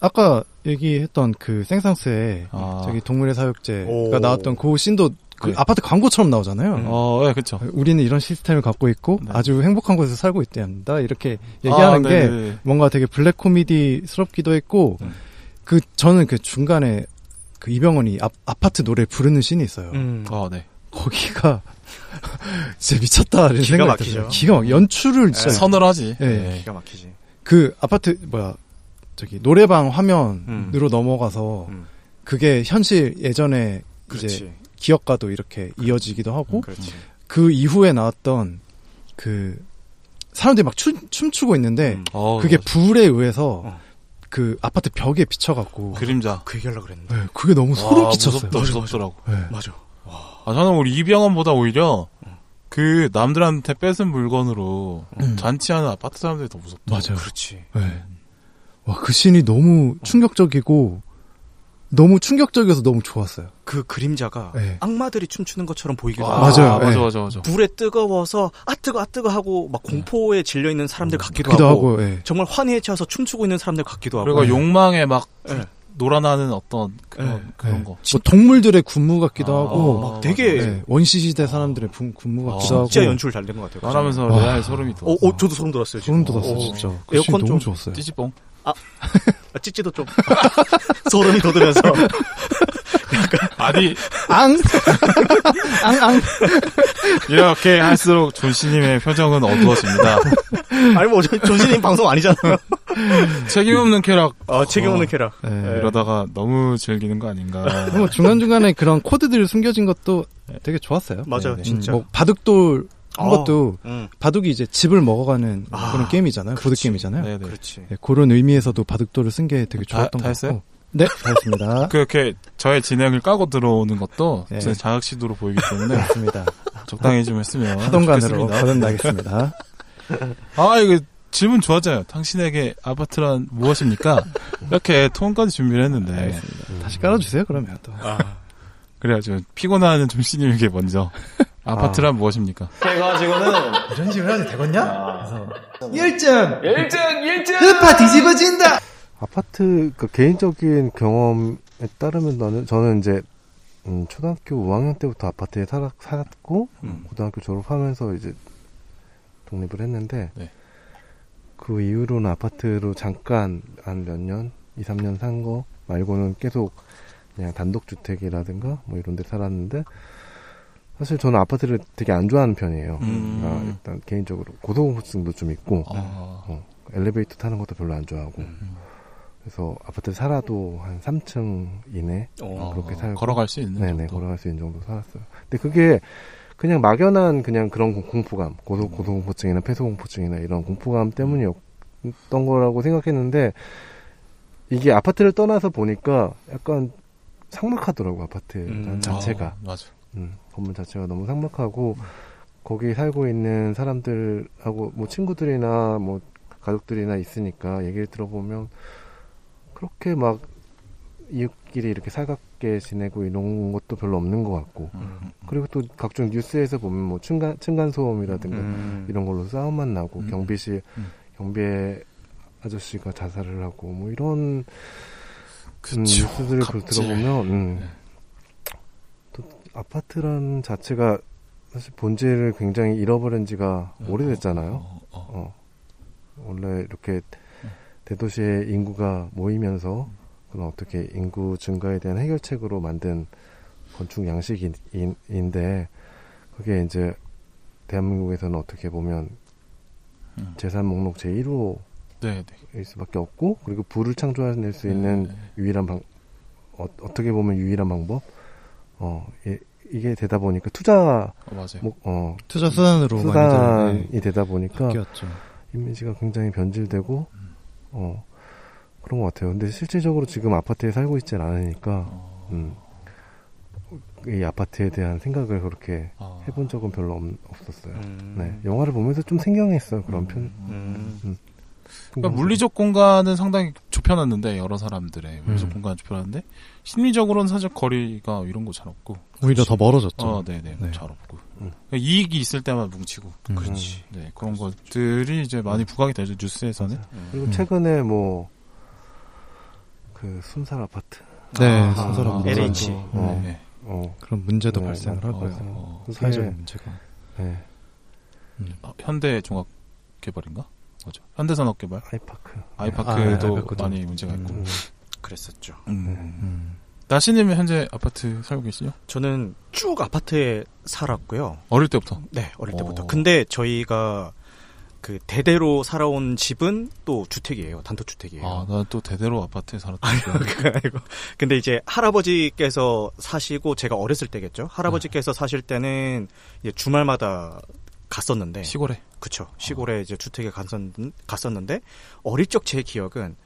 아까 얘기했던 그 생상스에 아. 저기 동물의 사육제가 오. 나왔던 그 씬도 그 네. 아파트 광고처럼 나오잖아요. 음. 어, 예, 그쵸. 우리는 이런 시스템을 갖고 있고 네. 아주 행복한 곳에서 살고 있단다. 이렇게 얘기하는 아, 게 네네. 뭔가 되게 블랙 코미디스럽기도 했고 음. 그 저는 그 중간에 그 이병헌이 아, 아파트 노래 부르는 씬이 있어요. 음. 어, 네. 거기가 진짜 미쳤다 이런 기가 생각이 막히죠. 들어요. 기가 막 연출을 진짜 서늘하지. 네. 네. 기가 막히지. 그 아파트 뭐야 저기 노래방 화면으로 음. 넘어가서 음. 그게 현실 예전에 그렇지. 이제 기억과도 이렇게 이어지기도 하고 그렇지. 그 이후에 나왔던 그 사람들이 막 춤, 춤추고 있는데 음. 어, 그게 맞아. 불에 의해서 어. 그 아파트 벽에 비쳐갖고 그림자. 그 얘기하려고 그랬는데. 네, 그게 너무 소름 와, 끼쳤어요. 무섭다, 무섭더라고. 네. 맞아. 아, 저는 우리 이병헌보다 오히려 그 남들한테 뺏은 물건으로 음. 잔치하는 아파트 사람들이 더 무섭다. 맞아요. 그렇지. 네. 와, 그 씬이 너무 충격적이고 너무 충격적이어서 너무 좋았어요. 그 그림자가 네. 악마들이 춤추는 것처럼 보이기도 아, 하고. 맞아요. 맞아, 네. 맞아, 맞아. 불에 뜨거워서 아 뜨거 아 뜨거 하고 막 공포에 질려 있는 사람들 같기도 기도 하고, 하고, 예. 정말 환희에 차서 춤추고 있는 사람들 같기도 하고 그리고 네. 욕망에 막 예. 놀아나는 어떤 그런, 네. 그런 네. 거. 뭐 동물들의 군무 같기도 아, 하고 막 되게 네, 원시 시대 사람들의 군, 군무 아, 같기도 하고 진짜 연출 잘 된 것 같아요. 말하면서 와. 레알 소름이 돋았어. 어, 어, 저도 소름 돋았어요. 지금. 소름 돋았어 어, 진짜. 에어컨 너무 좀 좋았어요. 찌찌뽕. 아, 찌찌도 좀 소름이 돋으면서 아니, 앙, 앙, 앙. 이렇게 할수록 존씨님의 표정은 어두워집니다. 아니 뭐 전- 전신인 방송 아니잖아요. 책임 없는 쾌락. 아 책임 없는 어, 쾌락. 네. 네. 이러다가 너무 즐기는 거 아닌가. 뭐 중간 중간에 그런 코드들이 숨겨진 것도 되게 좋았어요. 맞아요, 네, 네. 진짜. 뭐 바둑돌 한 아, 것도 음, 바둑이 이제 집을 먹어가는 아, 그런 게임이잖아요. 보드 그렇지. 게임이잖아요. 네네. 그렇지. 네, 그런 의미에서도 바둑돌을 쓴 게 되게 다- 좋았던 다것 했어요? 같고. 네, 다 했습니다. 그렇게 저의 진행을 까고 들어오는 것도 네. 제 자학 시도로 보이기 때문에 맞습니다. 적당히 좀 했으면 하동간으로. 거듭나겠습니다. 아 이거 질문 좋았잖아요. 당신에게 아파트란 무엇입니까? 이렇게 톤까지 준비를 했는데 알겠습니다. 다시 깔아주세요, 그러면 또. 아, 그래야죠. 피곤한 좀씨님에게 먼저 아파트란 무엇입니까? 그래가지고는 이런 식으로 해야지 되겠냐? 그래서 1등 1등 1등 흡파 뒤집어진다! 아파트 그 개인적인 경험에 따르면 나는 저는 이제 음, 초등학교 5학년 때부터 아파트에 살, 살았고 음. 고등학교 졸업하면서 이제 독립을 했는데 네. 그 이후로는 아파트로 잠깐 한 몇 년, 2, 3년 산 거 말고는 계속 그냥 단독 주택이라든가 뭐 이런 데 살았는데 사실 저는 아파트를 되게 안 좋아하는 편이에요. 음. 아, 일단 개인적으로 고소공포증도 좀 있고 아. 어, 엘리베이터 타는 것도 별로 안 좋아하고 음. 그래서 아파트 살아도 한 3층 이내 어. 그렇게 살고 걸어갈 수 있는 네네 정도. 걸어갈 수 있는 정도 살았어요. 근데 그게 그냥 막연한 그냥 그런 공- 공포감, 고소 고소공포증이나 폐소공포증이나 이런 공포감 때문이었던 거라고 생각했는데 이게 아파트를 떠나서 보니까 약간 삭막하더라고 아파트 음. 자체가. 아, 맞아. 음, 건물 자체가 너무 삭막하고 거기 살고 있는 사람들하고 뭐 친구들이나 뭐 가족들이나 있으니까 얘기를 들어보면 그렇게 막 이웃끼리 이렇게 살갑게 지내고 이런 것도 별로 없는 것 같고 음. 그리고 또 각종 뉴스에서 보면 뭐 층간 층간 소음이라든가 음. 이런 걸로 싸움만 나고 음. 경비실 음. 경비에 아저씨가 자살을 하고 뭐 이런 음, 그쵸. 뉴스들을 그- 갑질. 들어보면 음, 네. 또 아파트라는 자체가 사실 본질을 굉장히 잃어버린 지가 오래됐잖아요. 어, 어. 어. 원래 이렇게 대도시의 인구가 모이면서 그런 어떻게 인구 증가에 대한 해결책으로 만든 건축 양식인데 그게 이제 대한민국에서는 어떻게 보면 음. 재산 목록 제 1호일 네, 네. 수밖에 없고 그리고 부를 창조해낼 수 있는 네. 유일한 방 어, 떻게 보면 유일한 방법 어 이, 이게 되다 보니까 투자 어, 맞아요. 목, 어 투자 수단으로 수단이 되다 보니까 바뀌었죠. 이미지가 굉장히 변질되고 음. 어 그런 것 같아요. 근데 실질적으로 지금 아파트에 살고 있진 않으니까 어, 음, 이 아파트에 대한 생각을 그렇게 아. 해본 적은 별로 없, 없었어요. 음. 네, 영화를 보면서 좀 생경했어요 그런 음, 편. 음. 그러니까 물리적 공간은 상당히 좁혀놨는데 여러 사람들의 물리적 음. 공간을 좁혀놨는데 심리적으로는 사실 거리가 이런 거 잘 없고 오히려 더 멀어졌죠. 어, 네네 네. 잘 없고 음. 그러니까 이익이 있을 때만 뭉치고 음. 그렇지 네 그런 것들이 이제 많이 부각이 되죠 뉴스에서는 그리고 음. 최근에 뭐 그 순살 아파트, 네, 아, 순서로 아, 문제가 LH. 또, 어. 네, 네. 어, 그런 문제도 네, 발생을 어, 하고요. 어, 그게, 사회적인 문제가. 네, 어, 현대 종합 개발인가 맞아 현대산업개발 아이파크. 아이파크도 아, 아이파크도. 많이 문제가 있고 음, 그랬었죠. 음. 음. 나시님은 현재 아파트 살고 계시죠? 저는 쭉 아파트에 살았고요. 어릴 때부터 네, 어릴 때부터. 어. 근데 저희가 그 대대로 살아온 집은 또 주택이에요. 단독주택이에요. 아 나 또 대대로 아파트에 살았다 아니고. 근데 이제 할아버지께서 사시고 제가 어렸을 때겠죠. 할아버지께서 사실 때는 이제 주말마다 갔었는데 시골에 그쵸. 시골에 이제 주택에 갔었, 갔었는데 어릴 적 제 기억은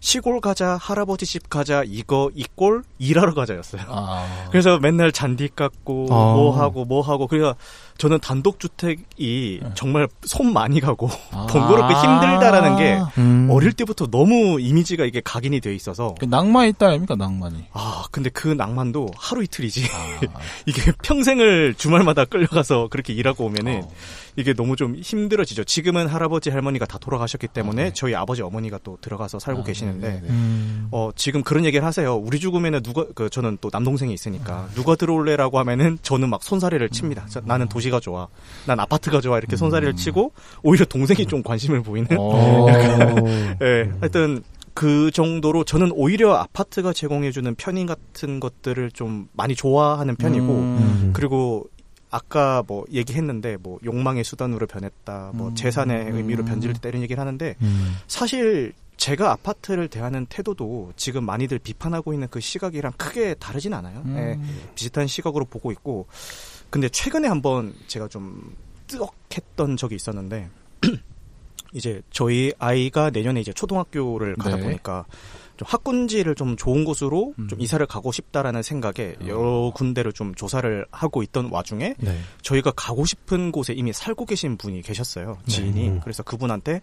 시골 가자, 할아버지 집 가자, 이거 이꼴 일하러 가자였어요. 아 그래서 맨날 잔디 깎고 아. 뭐 하고 뭐 하고 그래서 저는 단독 주택이 네. 정말 손 많이 가고 아. 번거롭고 힘들다라는 게 음. 어릴 때부터 너무 이미지가 이게 각인이 돼 있어서 그 낭만 있다 아닙니까 낭만이 아 근데 그 낭만도 하루 이틀이지 아, 이게 평생을 주말마다 끌려가서 그렇게 일하고 오면은 어. 이게 너무 좀 힘들어지죠. 지금은 할아버지 할머니가 다 돌아가셨기 때문에 아, 네. 저희 아버지 어머니가 또 들어가서 살고 아, 계시는데 네, 네, 네. 음. 어 지금 그런 얘기를 하세요. 우리 죽으면은 누가 그 저는 또 남동생이 있으니까 누가 들어올래라고 하면은 저는 막 손사래를 칩니다. 저- 나는 도시 가 좋아. 난 아파트가 좋아. 이렇게 손사래를 치고 오히려 동생이 좀 관심을 보이는. 어. 예. 하여튼 그 정도로 저는 오히려 아파트가 제공해주는 편의 같은 것들을 좀 많이 좋아하는 편이고 음. 그리고 아까 뭐 얘기했는데 뭐 욕망의 수단으로 변했다, 뭐 음. 재산의 의미로 음. 변질됐다 이런 얘기를 하는데 음. 사실 제가 아파트를 대하는 태도도 지금 많이들 비판하고 있는 그 시각이랑 크게 다르진 않아요. 음. 예, 비슷한 시각으로 보고 있고 근데 최근에 한번 제가 좀 뜨억했던 적이 있었는데 이제 저희 아이가 내년에 이제 초등학교를 가다 네. 보니까 좀 학군지를 좀 좋은 곳으로 음. 좀 이사를 가고 싶다라는 생각에 여러 군데를 좀 조사를 하고 있던 와중에 네. 저희가 가고 싶은 곳에 이미 살고 계신 분이 계셨어요. 지인이. 음. 그래서 그분한테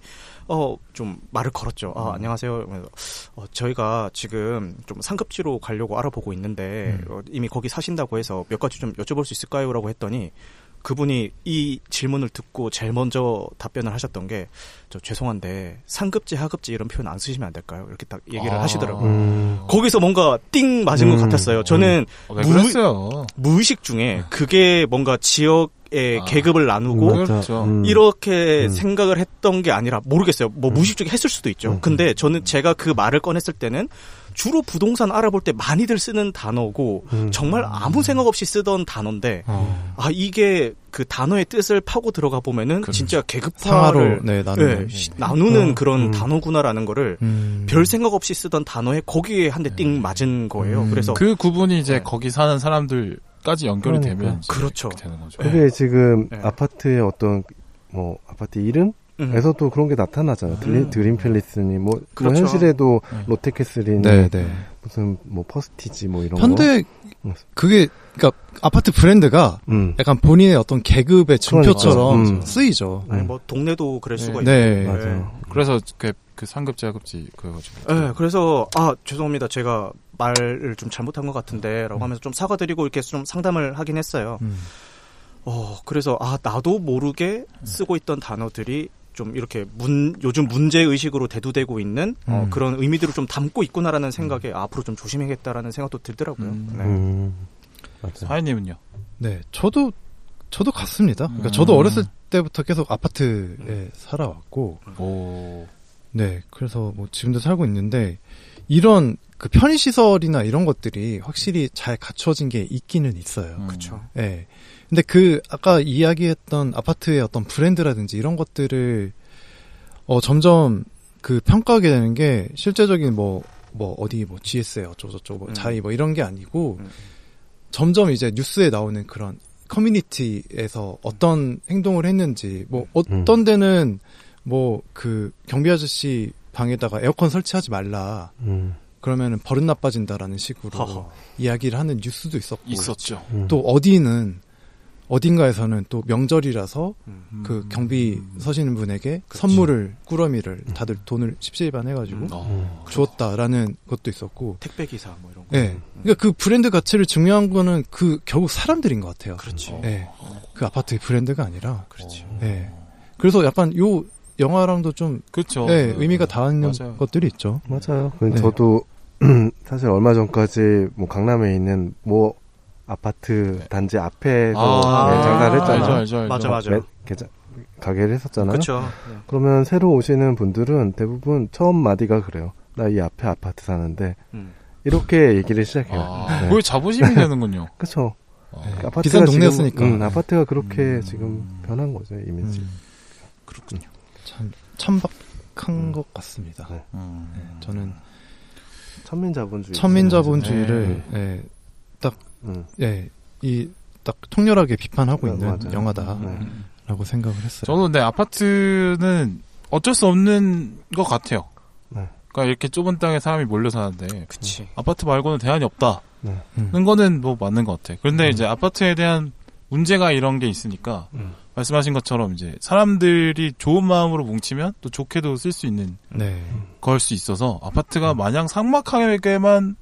어 좀 말을 걸었죠. 아, 안녕하세요. 이러면서, 어, 저희가 지금 좀 상급지로 가려고 알아보고 있는데 어, 이미 거기 사신다고 해서 몇 가지 좀 여쭤볼 수 있을까요?라고 했더니 그분이 이 질문을 듣고 제일 먼저 답변을 하셨던 게 저 죄송한데 상급지 하급지 이런 표현 안 쓰시면 안 될까요? 이렇게 딱 얘기를 아. 하시더라고요. 음. 거기서 뭔가 띵 맞은 것 음. 같았어요. 저는 어, 왜 무-? 무의식 중에 그게 뭔가 지역 의 아. 계급을 나누고 맞아. 그렇죠. 음. 이렇게 음. 생각을 했던 게 아니라 모르겠어요. 뭐 무의식 중에 했을 수도 있죠. 음. 근데 저는 제가 그 말을 꺼냈을 때는 주로 부동산 알아볼 때 많이들 쓰는 단어고 음. 정말 아무 생각 없이 쓰던 단어인데 어, 아 이게 그 단어의 뜻을 파고 들어가 보면은 그렇죠. 진짜 계급화를 네 나누는 예, 시- 나누는 어, 그런 음. 단어구나라는 거를 음. 별 생각 없이 쓰던 단어에 거기에 한 대 띵 맞은 거예요. 음. 그래서 그 구분이 이제 네. 거기 사는 사람들까지 연결이 그러니까. 되면 그렇죠. 되는 거죠. 그게 지금 네. 아파트의 어떤 뭐 아파트 이름 음. 에서도 그런 게 나타나잖아요. 드림, 음. 드림 팰리스니 뭐, 뭐 그렇죠. 현실에도 네. 롯데캐슬이니 네, 네. 무슨 뭐 퍼스티지 뭐 이런 현대 거. 그게 그러니까 아파트 브랜드가 음. 약간 본인의 어떤 계급의 증표처럼 그러니까. 음. 쓰이죠. 아니 뭐 동네도 그럴 수가 네. 있고. 맞아요. 그래서 그, 그 상급자 급지 그거가지고. 네, 그래서 아 죄송합니다. 제가 말을 좀 잘못한 것 같은데라고 하면서 좀 사과드리고 이렇게 좀 상담을 하긴 했어요. 음. 어 그래서 아 나도 모르게 쓰고 있던 단어들이 좀 이렇게 문 요즘 문제 의식으로 대두되고 있는 어, 음. 그런 의미들을 좀 담고 있구나라는 생각에 아, 앞으로 좀 조심해야겠다라는 생각도 들더라고요. 음. 네. 음. 맞아요. 사인님은요? 네, 저도 저도 같습니다. 그러니까 음. 저도 어렸을 때부터 계속 아파트에 살아왔고, 오. 네, 그래서 뭐 지금도 살고 있는데 이런 그 편의 시설이나 이런 것들이 확실히 잘 갖춰진 게 있기는 있어요. 음. 그렇죠. 네. 근데 그 아까 이야기했던 아파트의 어떤 브랜드라든지 이런 것들을 어 점점 그 평가하게 되는 게 실제적인 뭐뭐 어디 뭐 GS에 어쩌고저쩌고 뭐 음. 자이 뭐 이런 게 아니고 음. 점점 이제 뉴스에 나오는 그런 커뮤니티에서 어떤 행동을 했는지 뭐 어떤 데는 뭐 그 경비 아저씨 방에다가 에어컨 설치하지 말라 음. 그러면은 버릇 나빠진다라는 식으로 허허. 이야기를 하는 뉴스도 있었고 있었죠. 음. 또 어디는 어딘가에서는 또 명절이라서 음. 그 경비 서시는 분에게 선물을 꾸러미를 다들 돈을 십시일반 해가지고 음. 어. 주었다라는 것도 있었고 택배 기사 뭐 이런 거. 예 그러니까 그 브랜드 가치를 증명한 거는 그 결국 사람들인 것 같아요 그렇지. 예. 그 아파트의 브랜드가 아니라 그렇지. 예 그래서 약간 요 영화랑도 좀 그렇죠. 예, 의미가 닿는 맞아요. 것들이 있죠 맞아요. 그 네. 저도 사실 얼마 전까지 뭐 강남에 있는 뭐 아파트 단지 앞에서 아, 네, 장사를 알죠, 했잖아. 알죠, 알죠. 맞아 맞아. 매- 계좌- 가게를 했었잖아요. 그렇죠. 그러면 새로 오시는 분들은 대부분 처음 마디가 그래요. 나 이 앞에 아파트 사는데 음. 이렇게 얘기를 시작해요. 아, 네. 그걸 자부심이 되는군요. 그렇죠. 어. 아파트가 비싼 지금- 동네였으니까. 음, 아파트가 그렇게 음. 지금 변한 거죠 이미지. 음, 그렇군요. 참 천박한 음. 것 같습니다 네. 음. 네, 저는 천민자본주의. 천민자본주의를 네. 예, 음. 예, 이 딱 통렬하게 비판하고 네, 있는 맞아요. 영화다라고 네. 생각을 했어요. 저도 근데 아파트는 어쩔 수 없는 것 같아요. 네. 그러니까 이렇게 좁은 땅에 사람이 몰려 사는데 그치. 아파트 말고는 대안이 없다는 네. 음. 거는 뭐 맞는 것 같아. 그런데 이제 아파트에 대한 문제가 이런 게 있으니까 음. 말씀하신 것처럼 이제 사람들이 좋은 마음으로 뭉치면 또 좋게도 쓸 수 있는 네. 걸 수 있어서 아파트가 마냥 삭막하게만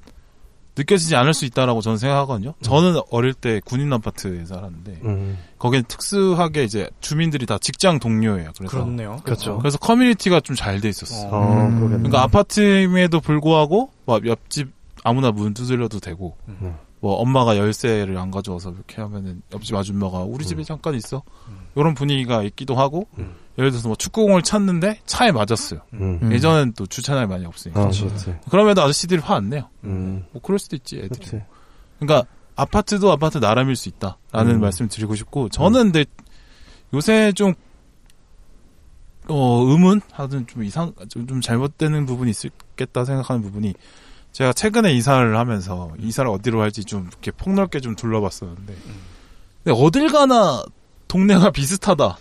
느껴지지 않을 수 있다라고 저는 생각하거든요. 저는 어릴 때 군인 아파트에 살았는데 음. 거기는 특수하게 이제 주민들이 다 직장 동료예요. 그래서 그렇네요. 그렇죠. 그래서 커뮤니티가 좀 잘 돼 있었어. 요 어. 어, 음. 그러니까 아파트임에도 불구하고 막 옆집 아무나 문 두드려도 되고 음. 뭐 엄마가 열쇠를 안 가져와서 이렇게 하면은 옆집 아줌마가 우리 집에 음. 잠깐 있어 음. 이런 분위기가 있기도 하고 음. 예를 들어서 뭐 축구공을 찾는데 차에 맞았어요. 음. 음. 예전엔 또 주차장이 많이 없으니까 아, 그렇지. 그럼에도 아저씨들이 화 안 내요. 음. 뭐 그럴 수도 있지 애들이. 그렇지. 그러니까 아파트도 아파트 나름일 수 있다라는 음. 말씀 드리고 싶고 저는 근데 요새 좀 어, 의문 하든 좀 이상 좀, 좀 잘못되는 부분이 있겠다 생각하는 부분이 제가 최근에 이사를 하면서 이사를 어디로 할지 좀 이렇게 폭넓게 좀 둘러봤었는데 근데 어딜 가나 동네가 비슷하다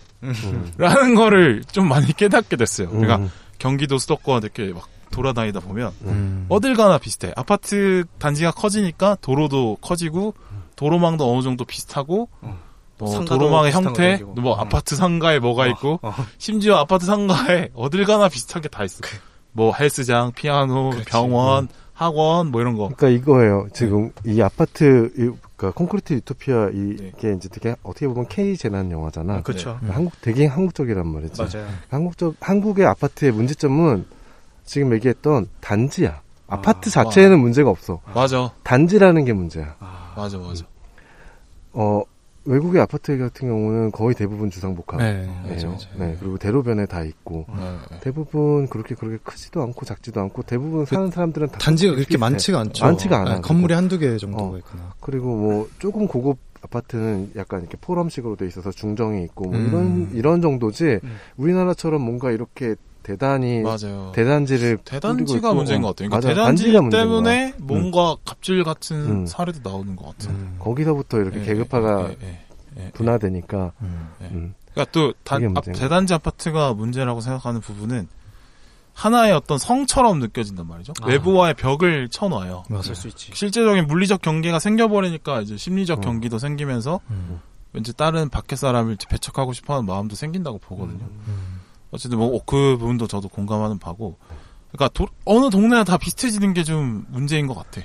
라는 음. 거를 좀 많이 깨닫게 됐어요. 그러니까 음. 경기도 수도권 이렇게 막 돌아다니다 보면 음. 어딜 가나 비슷해. 아파트 단지가 커지니까 도로도 커지고 도로망도 어느 정도 비슷하고 어. 뭐 도로망의 비슷한 형태. 뭐 어. 아파트 상가에 뭐가 있고 어. 심지어 아파트 상가에 어딜 가나 비슷하게 다 있어. 뭐 헬스장, 피아노, 그렇지. 병원, 학원 뭐 이런 거. 그러니까 이거예요. 지금 이 아파트, 이, 그러니까 콘크리트 유토피아 네. 이게 이제 되게 어떻게 보면 K 재난 영화잖아. 그렇죠. 음. 한국 되게 한국적이란 말이지. 맞아요. 한국적 한국의 아파트의 문제점은 지금 얘기했던 단지야. 아파트 아, 자체에는 문제가 없어. 맞아, 단지라는 게 문제야. 아, 맞아, 맞아. 어 외국의 아파트 같은 경우는 거의 대부분 주상복합. 네, 네, 맞아요. 맞아요. 네, 그리고 대로변에 다 있고 네. 대부분 그렇게 그렇게 크지도 않고 작지도 않고 대부분 사는 사람들은 다 단지가 그렇게. 많지가 않죠. 많지가 않아. 네, 건물이 한두 개 정도가 어. 있구나. 그리고 뭐 조금 고급 아파트는 약간 이렇게 포럼식으로 돼 있어서 중정이 있고 뭐 음. 이런 이런 정도지 음. 우리나라처럼 뭔가 이렇게 대단히 맞아요. 대단지를 대단지가 있고, 문제인 어, 것 같아요. 그러니까 대단지 때문에 거야. 뭔가 갑질 같은 음. 사례도 나오는 것 같아요. 음. 거기서부터 이렇게 예, 계급화가 예, 예, 예, 예. 분화되니까 음. 예. 음. 그러니까 또 앞- 문제인 대단지 아파트가 문제라고 생각하는 부분은 하나의 어떤 성처럼 느껴진단 말이죠. 아. 외부와의 벽을 쳐놔요. 그럴 수 있지. 실제적인 물리적 경계가 생겨버리니까 이제 심리적 어. 경기도 생기면서 음. 왠지 다른 밖에 사람을 배척하고 싶어하는 마음도 생긴다고 보거든요. 음. 어쨌든 뭐 그 부분도 저도 공감하는 바고. 그러니까 도- 어느 동네나 다 비슷해지는 게 좀 문제인 것 같아.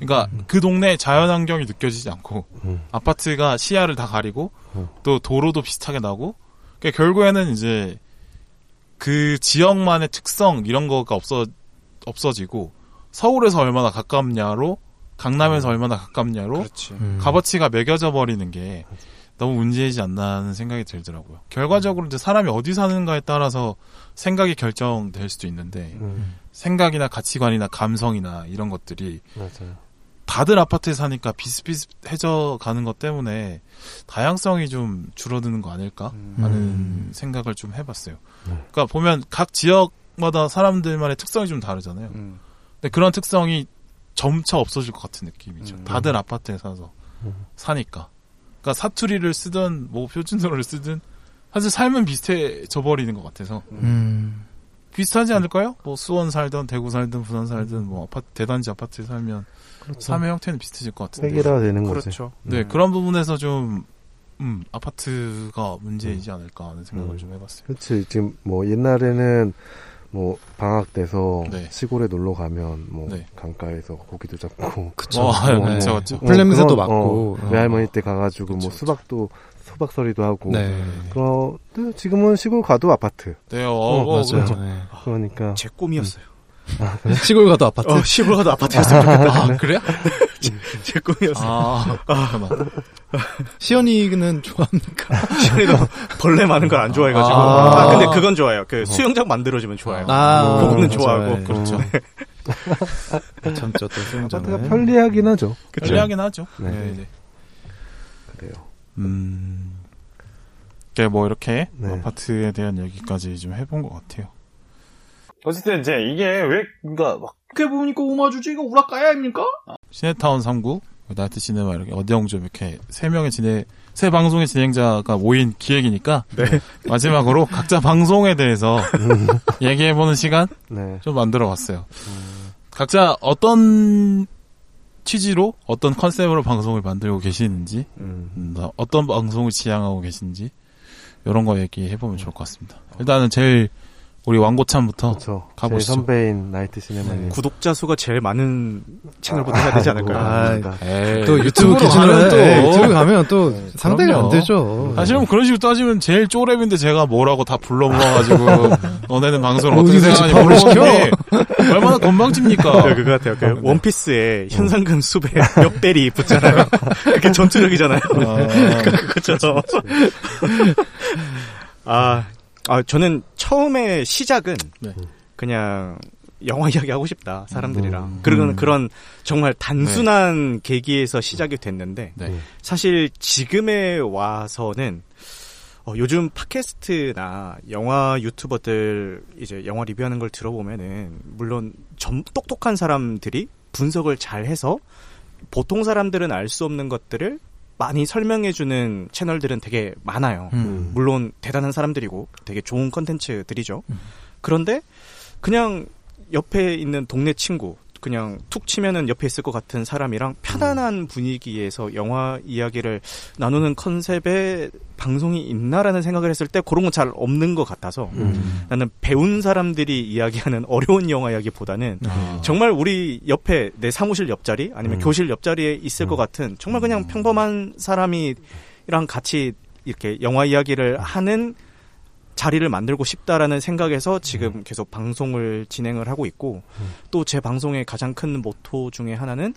그러니까 그 동네 자연 환경이 느껴지지 않고 음. 아파트가 시야를 다 가리고 음. 또 도로도 비슷하게 나고 그러니까 결국에는 이제 그 지역만의 특성 이런 거가 없어 없어지고 서울에서 얼마나 가깝냐로 강남에서 얼마나 가깝냐로 그렇지. 음. 값어치가 매겨져 버리는 게 너무 문제이지 않나 하는 생각이 들더라고요. 결과적으로 이제 사람이 어디 사는가에 따라서 생각이 결정될 수도 있는데 음. 생각이나 가치관이나 감성이나 이런 것들이 맞아요. 다들 아파트에 사니까 비슷비슷해져 가는 것 때문에 다양성이 좀 줄어드는 거 아닐까 하는 음. 생각을 좀 해봤어요. 네. 그러니까 보면 각 지역마다 사람들만의 특성이 좀 다르잖아요. 음. 근데 그런 특성이 점차 없어질 것 같은 느낌이죠. 음. 다들 아파트에 사서 음. 사니까. 그러니까 사투리를 쓰든 뭐 표준어를 쓰든 사실 삶은 비슷해져 버리는 것 같아서 음. 비슷하지 않을까요? 뭐 수원 살든 대구 살든 부산 살든 뭐 아파트 대단지 아파트에 살면 그렇죠. 삶의 형태는 비슷해질 것 같은데. 획일화 되는 거지. 그렇죠. 네 음. 그런 부분에서 좀 음, 아파트가 문제이지 않을까 하는 생각을 음. 좀 해봤어요. 그렇지. 지금 뭐 옛날에는 뭐 방학 돼서 네. 시골에 놀러 가면 뭐 네. 강가에서 고기도 잡고 그쵸. 어, 뭐, 그쵸, 뭐, 그쵸. 어, 풀 냄새도 맡고. 어, 어. 외할머니 때 가가지고 그쵸, 뭐 그쵸. 수박도 수박서리도 하고 네. 그런데 지금은 시골 가도 아파트. 네, 어, 어, 어, 맞아요. 그렇죠. 네. 그러니까 제 꿈이었어요. 시골 가도 아파트. 어, 시골 가도 아파트였으면 좋겠다. 아, 그래요? 제 꿈이었어요. 아, 그렇구나. 시연이는 좋아합니까? 시골에도 벌레 많은 걸 안 좋아해가지고. 아. 아, 근데 그건 좋아요. 그 수영장 만들어주면 좋아요. 아, 그거는. 좋아하고. 네. 그렇죠. 참죠, 또 수영장을. 아파트가 편리하긴 하죠. 편리하긴 하죠. 네. 네. 네. 그래요. 음. 네, 뭐 이렇게 네. 아파트에 대한 얘기까지 좀 해본 것 같아요. 어쨌든 이제 이게 왜 그러니까 막 이렇게 보니까 오마주지 이거 우라카야 아닙니까? 시네타운 3구, 나이트 시네마 이렇게 어디영 좀 이렇게 세 명의 진행 세 방송의 진행자가 모인 기획이니까 마지막으로 각자 방송에 대해서 얘기해보는 시간 네. 좀 만들어봤어요. 각자 어떤 취지로 어떤 컨셉으로 방송을 만들고 계시는지 음. 음, 어떤 방송을 지향하고 계신지 이런 거 얘기해보면 좋을 것 같습니다. 일단은 제일 우리 왕고참부터 그렇죠. 제 가보시죠. 선배인 나이트 시네마님. 구독자 수가 제일 많은 채널부터 해야 되지 않을까요? 아, 그러니까. 에이, 또 유튜브 기준으로 가면 또 네, 유튜브 가면 또 상대가 그럼요. 안 되죠. 사실은 뭐 그런 식으로 따지면 제일 쪼렙인데 제가 뭐라고 다 불러 모아가지고 너네는 방송을 어떻게 생각하니 물어보는 게 얼마나 건방집니까? 네, 그거 같아요. 그 원피스에 현상금 수배 몇 벨이 붙잖아요. 그게 전투력이잖아요. 아, 그렇죠. 아, 아, 저는 처음에 시작은 네. 그냥 영화 이야기 하고 싶다 사람들이랑 음. 그런 음. 그런 정말 단순한 계기에서 시작이 됐는데 네. 사실 지금에 와서는 어, 요즘 팟캐스트나 영화 유튜버들 이제 영화 리뷰하는 걸 들어보면은 물론 점, 똑똑한 사람들이 분석을 잘 해서 보통 사람들은 알 수 없는 것들을 많이 설명해주는 채널들은 되게 많아요. 음. 물론 대단한 사람들이고 되게 좋은 컨텐츠들이죠. 음. 그런데 그냥 옆에 있는 동네 친구 그냥 툭 치면은 옆에 있을 것 같은 사람이랑 편안한 분위기에서 영화 이야기를 나누는 컨셉의 방송이 있나라는 생각을 했을 때 그런 건 잘 없는 것 같아서 음. 나는 배운 사람들이 이야기하는 어려운 영화 이야기보다는 아, 정말 우리 옆에 내 사무실 옆자리 아니면 음. 교실 옆자리에 있을 음. 것 같은 정말 그냥 평범한 사람이랑 같이 이렇게 영화 이야기를 하는 자리를 만들고 싶다라는 생각에서 지금 계속 방송을 진행을 하고 있고 음. 또제 방송의 가장 큰 모토 중에 하나는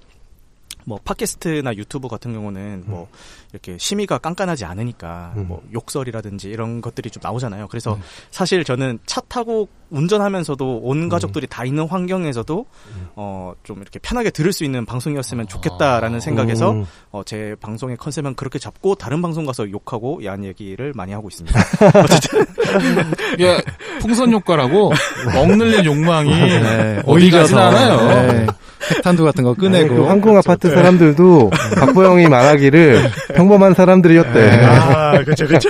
뭐 팟캐스트나 유튜브 같은 경우는 뭐 이렇게 심의가 깐깐하지 않으니까 음. 뭐 욕설이라든지 이런 것들이 좀 나오잖아요. 그래서 음. 사실 저는 차 타고 운전하면서도 온 가족들이 다 있는 환경에서도 음. 어좀 이렇게 편하게 들을 수 있는 방송이었으면 좋겠다라는 생각에서 음. 어, 제 방송의 컨셉은 그렇게 잡고 다른 방송 가서 욕하고 야한 얘기를 많이 하고 있습니다. 이게 풍선 효과라고 억눌린 욕망이 네, 어디 더, 않아요. 네, 핵탄두 같은 거 꺼내고. 그 항공 아파트 사람들도 박보영이 말하기를 평범한 사람들이었대. 네. 아, 그렇죠, 그렇죠.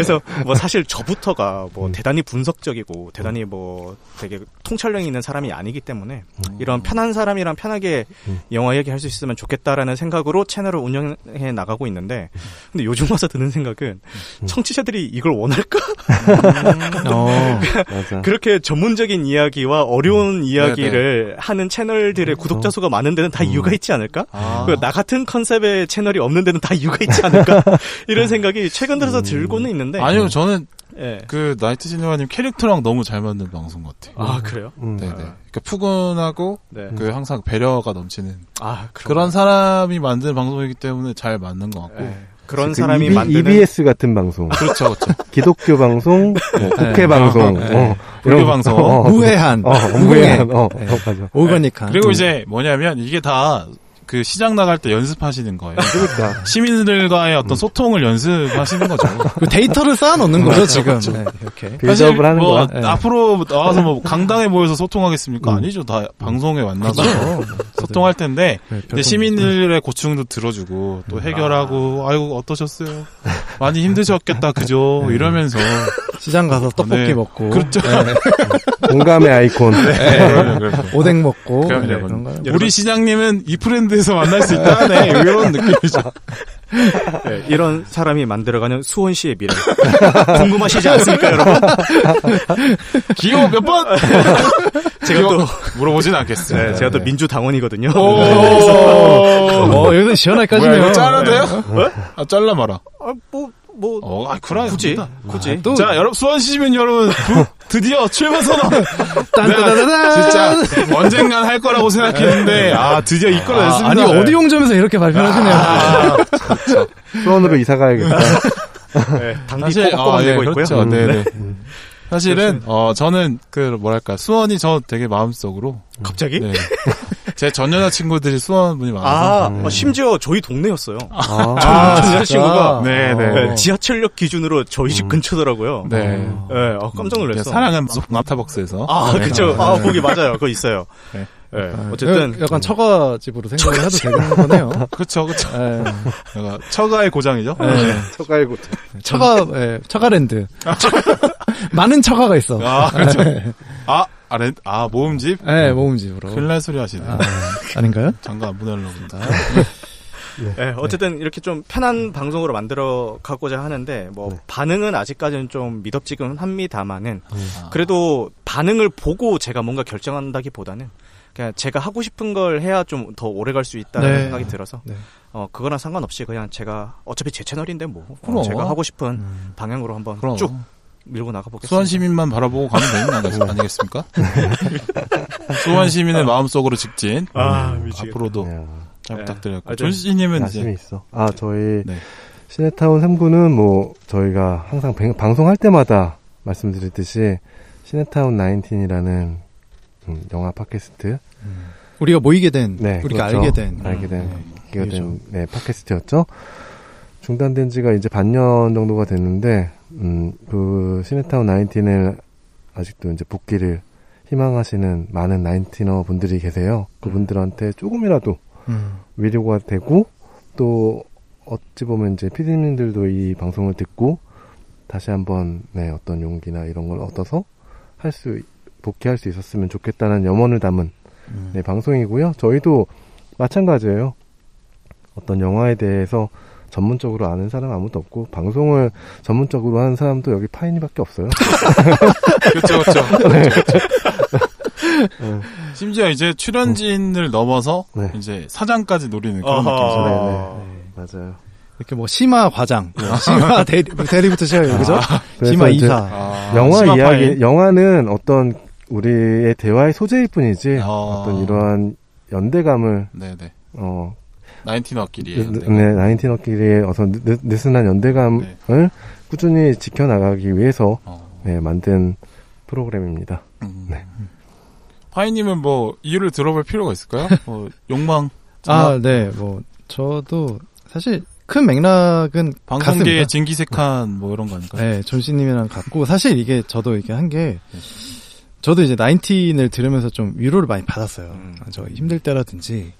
네. 그래서 뭐 사실 저부터가 뭐 음. 대단히 분석적이고 대단히 뭐 되게 통찰력 있는 사람이 아니기 때문에 음. 이런 편한 사람이랑 편하게 음. 영화 얘기할 수 있으면 좋겠다라는 생각으로 채널을 운영해 나가고 있는데 근데 요즘 와서 드는 생각은 음. 청취자들이 이걸 원할까? 어, 맞아. 그렇게 전문적인 이야기와 어려운 이야기를 하는 채널들의 구독자 수가 많은 데는 다 이유가 있지 않을까? 아. 그나 같은 컨셉의 채널이 없는 데는 다 이유가 있지 않을까? 이런 생각이 최근 들어서 들고는 있는 데. 아니요, 저는 예. 그 나이트 시네마님 캐릭터랑 너무 잘 맞는 방송 같아요. 아, 그래요? 음. 네네. 그러니까 푸근하고 네. 그 항상 배려가 넘치는 아, 그런 사람이 만든 방송이기 때문에 잘 맞는 것 같고. 예. 그런 그 사람이 EB, 만드는 EBS 같은 방송, 그렇죠, 그렇죠. 기독교 방송, 뭐 국회 방송, 네. 어, 불교. 방송. 어, 무해한, 어, 무해한, 어, 어, 맞아. 오가닉한. 그리고 이제 뭐냐면 이게 다 그 시장 나갈 때 연습하시는 거예요. 그러니까. 시민들과의 어떤 소통을 연습하시는 거죠. 그 데이터를 쌓아 놓는 거죠, 지금. 네, 이렇게. 빌드업을 하는 뭐 거야. 네. 앞으로 나와서 뭐 강당에 모여서 소통하겠습니까? 음. 아니죠. 다 방송에 만나서 그렇죠. 소통할 텐데 네, 시민들의 고충도 들어주고 또 해결하고 아이고 어떠셨어요? 많이 힘드셨겠다 그죠? 이러면서 시장 가서 떡볶이 네. 먹고. 그렇죠. 네, 공감의 아이콘. 그럼요, 그럼요. 오뎅 먹고. 네. 그런 거. 우리 시장님은 이 프렌드에서 만날 수 있다네 이런 느낌이죠. 예, 이런 사람이 만들어가는 수원시의 미래. 궁금하시지 않습니까, 여러분? 기호 몇 번? 제가 또, 물어보진 않겠어요. 네, 제가 또 민주당원이거든요. 오. 어, 여기서 시원하게 까지네요. 이거 잘라도 돼요? 아 잘라 마라. 아, 뭐, 뭐, 어, 아, 그래. 굳이. 굳이. 또- 자, 여러분, 수원시민 여러분, 부- 드디어 출마 선언! 딴따다다단! 진짜, 언젠간 할 거라고 생각했는데, 아, 드디어 이끌어냈습니다. 아니, 어디 용점에서 이렇게 발표하시네요. 아, 수원으로 이사 가야겠다. 네, 당비 꼬박꼬박 아, 예, 내고 있고요. 그렇죠. 음, 네네. 사실은, 어, 저는, 그, 뭐랄까, 수원이 저 되게 마음속으로, 갑자기? 네. 제 전 여자친구들이 수원 분이 많아서, 아, 음. 어, 심지어 저희 동네였어요. 아, 아, 전 여자친구가 네, 네. 네, 지하철역 기준으로 저희 집 근처더라고요. 네, 네. 아, 깜짝 놀랐어. 사랑은 마타벅스에서. 아, 네. 그쵸. 아, 거기 맞아요. 그거 있어요. 네. 네. 아, 어쨌든. 약간 처가집으로 생각을 해도 되는 거네요. 그쵸, 그쵸. 예. 내가 처가의 고장이죠? 예. 처가이고. 처가, 예, 처가랜드. 많은 처가가 있어. 아, 그렇죠. 아, 아, 렌, 아, 모음집? 예, 모음집으로. 큰일 날 소리 하시네. 아, 아닌가요? 장가 안 보내려고 본다. 네, 어쨌든 이렇게 좀 편한 방송으로 만들어 가고자 하는데 뭐 네. 반응은 아직까지는 좀 미덥지근 합니다만은 아. 그래도 반응을 보고 제가 뭔가 결정한다기보다는 그냥 제가 하고 싶은 걸 해야 좀 더 오래 갈 수 있다는 네. 생각이 들어서 네. 어 그거랑 상관없이 그냥 제가 어차피 제 채널인데 뭐 어. 제가 하고 싶은 음. 방향으로 한번 그럼. 쭉 밀고 나가 보겠습니다. 수원 시민만 바라보고 가면 되는 거 아니겠습니까? 수원 시민의 마음속으로 직진. 아, 음, 미치겠다. 앞으로도 네. 잘 네. 부탁드렸고. 아, 존 씨님은 야심이 이제 있어. 아, 저희 네. 시네타운 19는 뭐 저희가 항상 뱅- 방송할 때마다 말씀드렸듯이 시네타운 19이라는 음, 영화 팟캐스트 우리가 모이게 된, 네, 우리가 그렇죠. 알게 된. 알게 된 네, 기가 기회죠. 된 네, 팟캐스트였죠. 중단된 지가 이제 반년 정도가 됐는데 음, 그 시네타운 19을 아직도 이제 복귀를 희망하시는 많은 나인티너 분들이 계세요. 그분들한테 조금이라도 음. 위로가 되고 또 어찌 보면 이제 피디님들도 이 방송을 듣고 다시 한번 네, 어떤 용기나 이런 걸 얻어서 할 수 복귀할 수 있었으면 좋겠다는 염원을 담은 음. 네, 방송이고요. 저희도 마찬가지예요. 어떤 영화에 대해서 전문적으로 아는 사람 아무도 없고 방송을 전문적으로 하는 사람도 여기 파인이밖에 없어요. 그렇죠, 그렇죠. 네. 심지어 이제 출연진을 넘어서 네. 이제 사장까지 노리는 그런. 느낌이죠. 네, 아. 네, 네, 맞아요. 이렇게 뭐, 심화 과장, 심화 대리, 대리부터 시작해요, 그죠? 그래서 심화 이사. 아, 영화 심화 이야기, 파일. 영화는 어떤 우리의 대화의 소재일 뿐이지 아. 어떤 이러한 연대감을 네네. 어 나인틴 어끼리. 네, 네, 나인틴 어끼리의 어떤 느, 느슨한 연대감을 꾸준히 지켜나가기 위해서 어. 네, 만든 프로그램입니다. 음. 네. 파이님은 뭐 이유를 들어볼 필요가 있을까요? 뭐 욕망. 아, 네, 뭐 저도 사실 큰 맥락은 방송계의. 진기색한 뭐 이런 거 아닐까요? 네, 존씨님이랑 같고 사실 이게 저도 이게 한 게 저도 이제 나인틴을 들으면서 좀 위로를 많이 받았어요. 음. 저 힘들 때라든지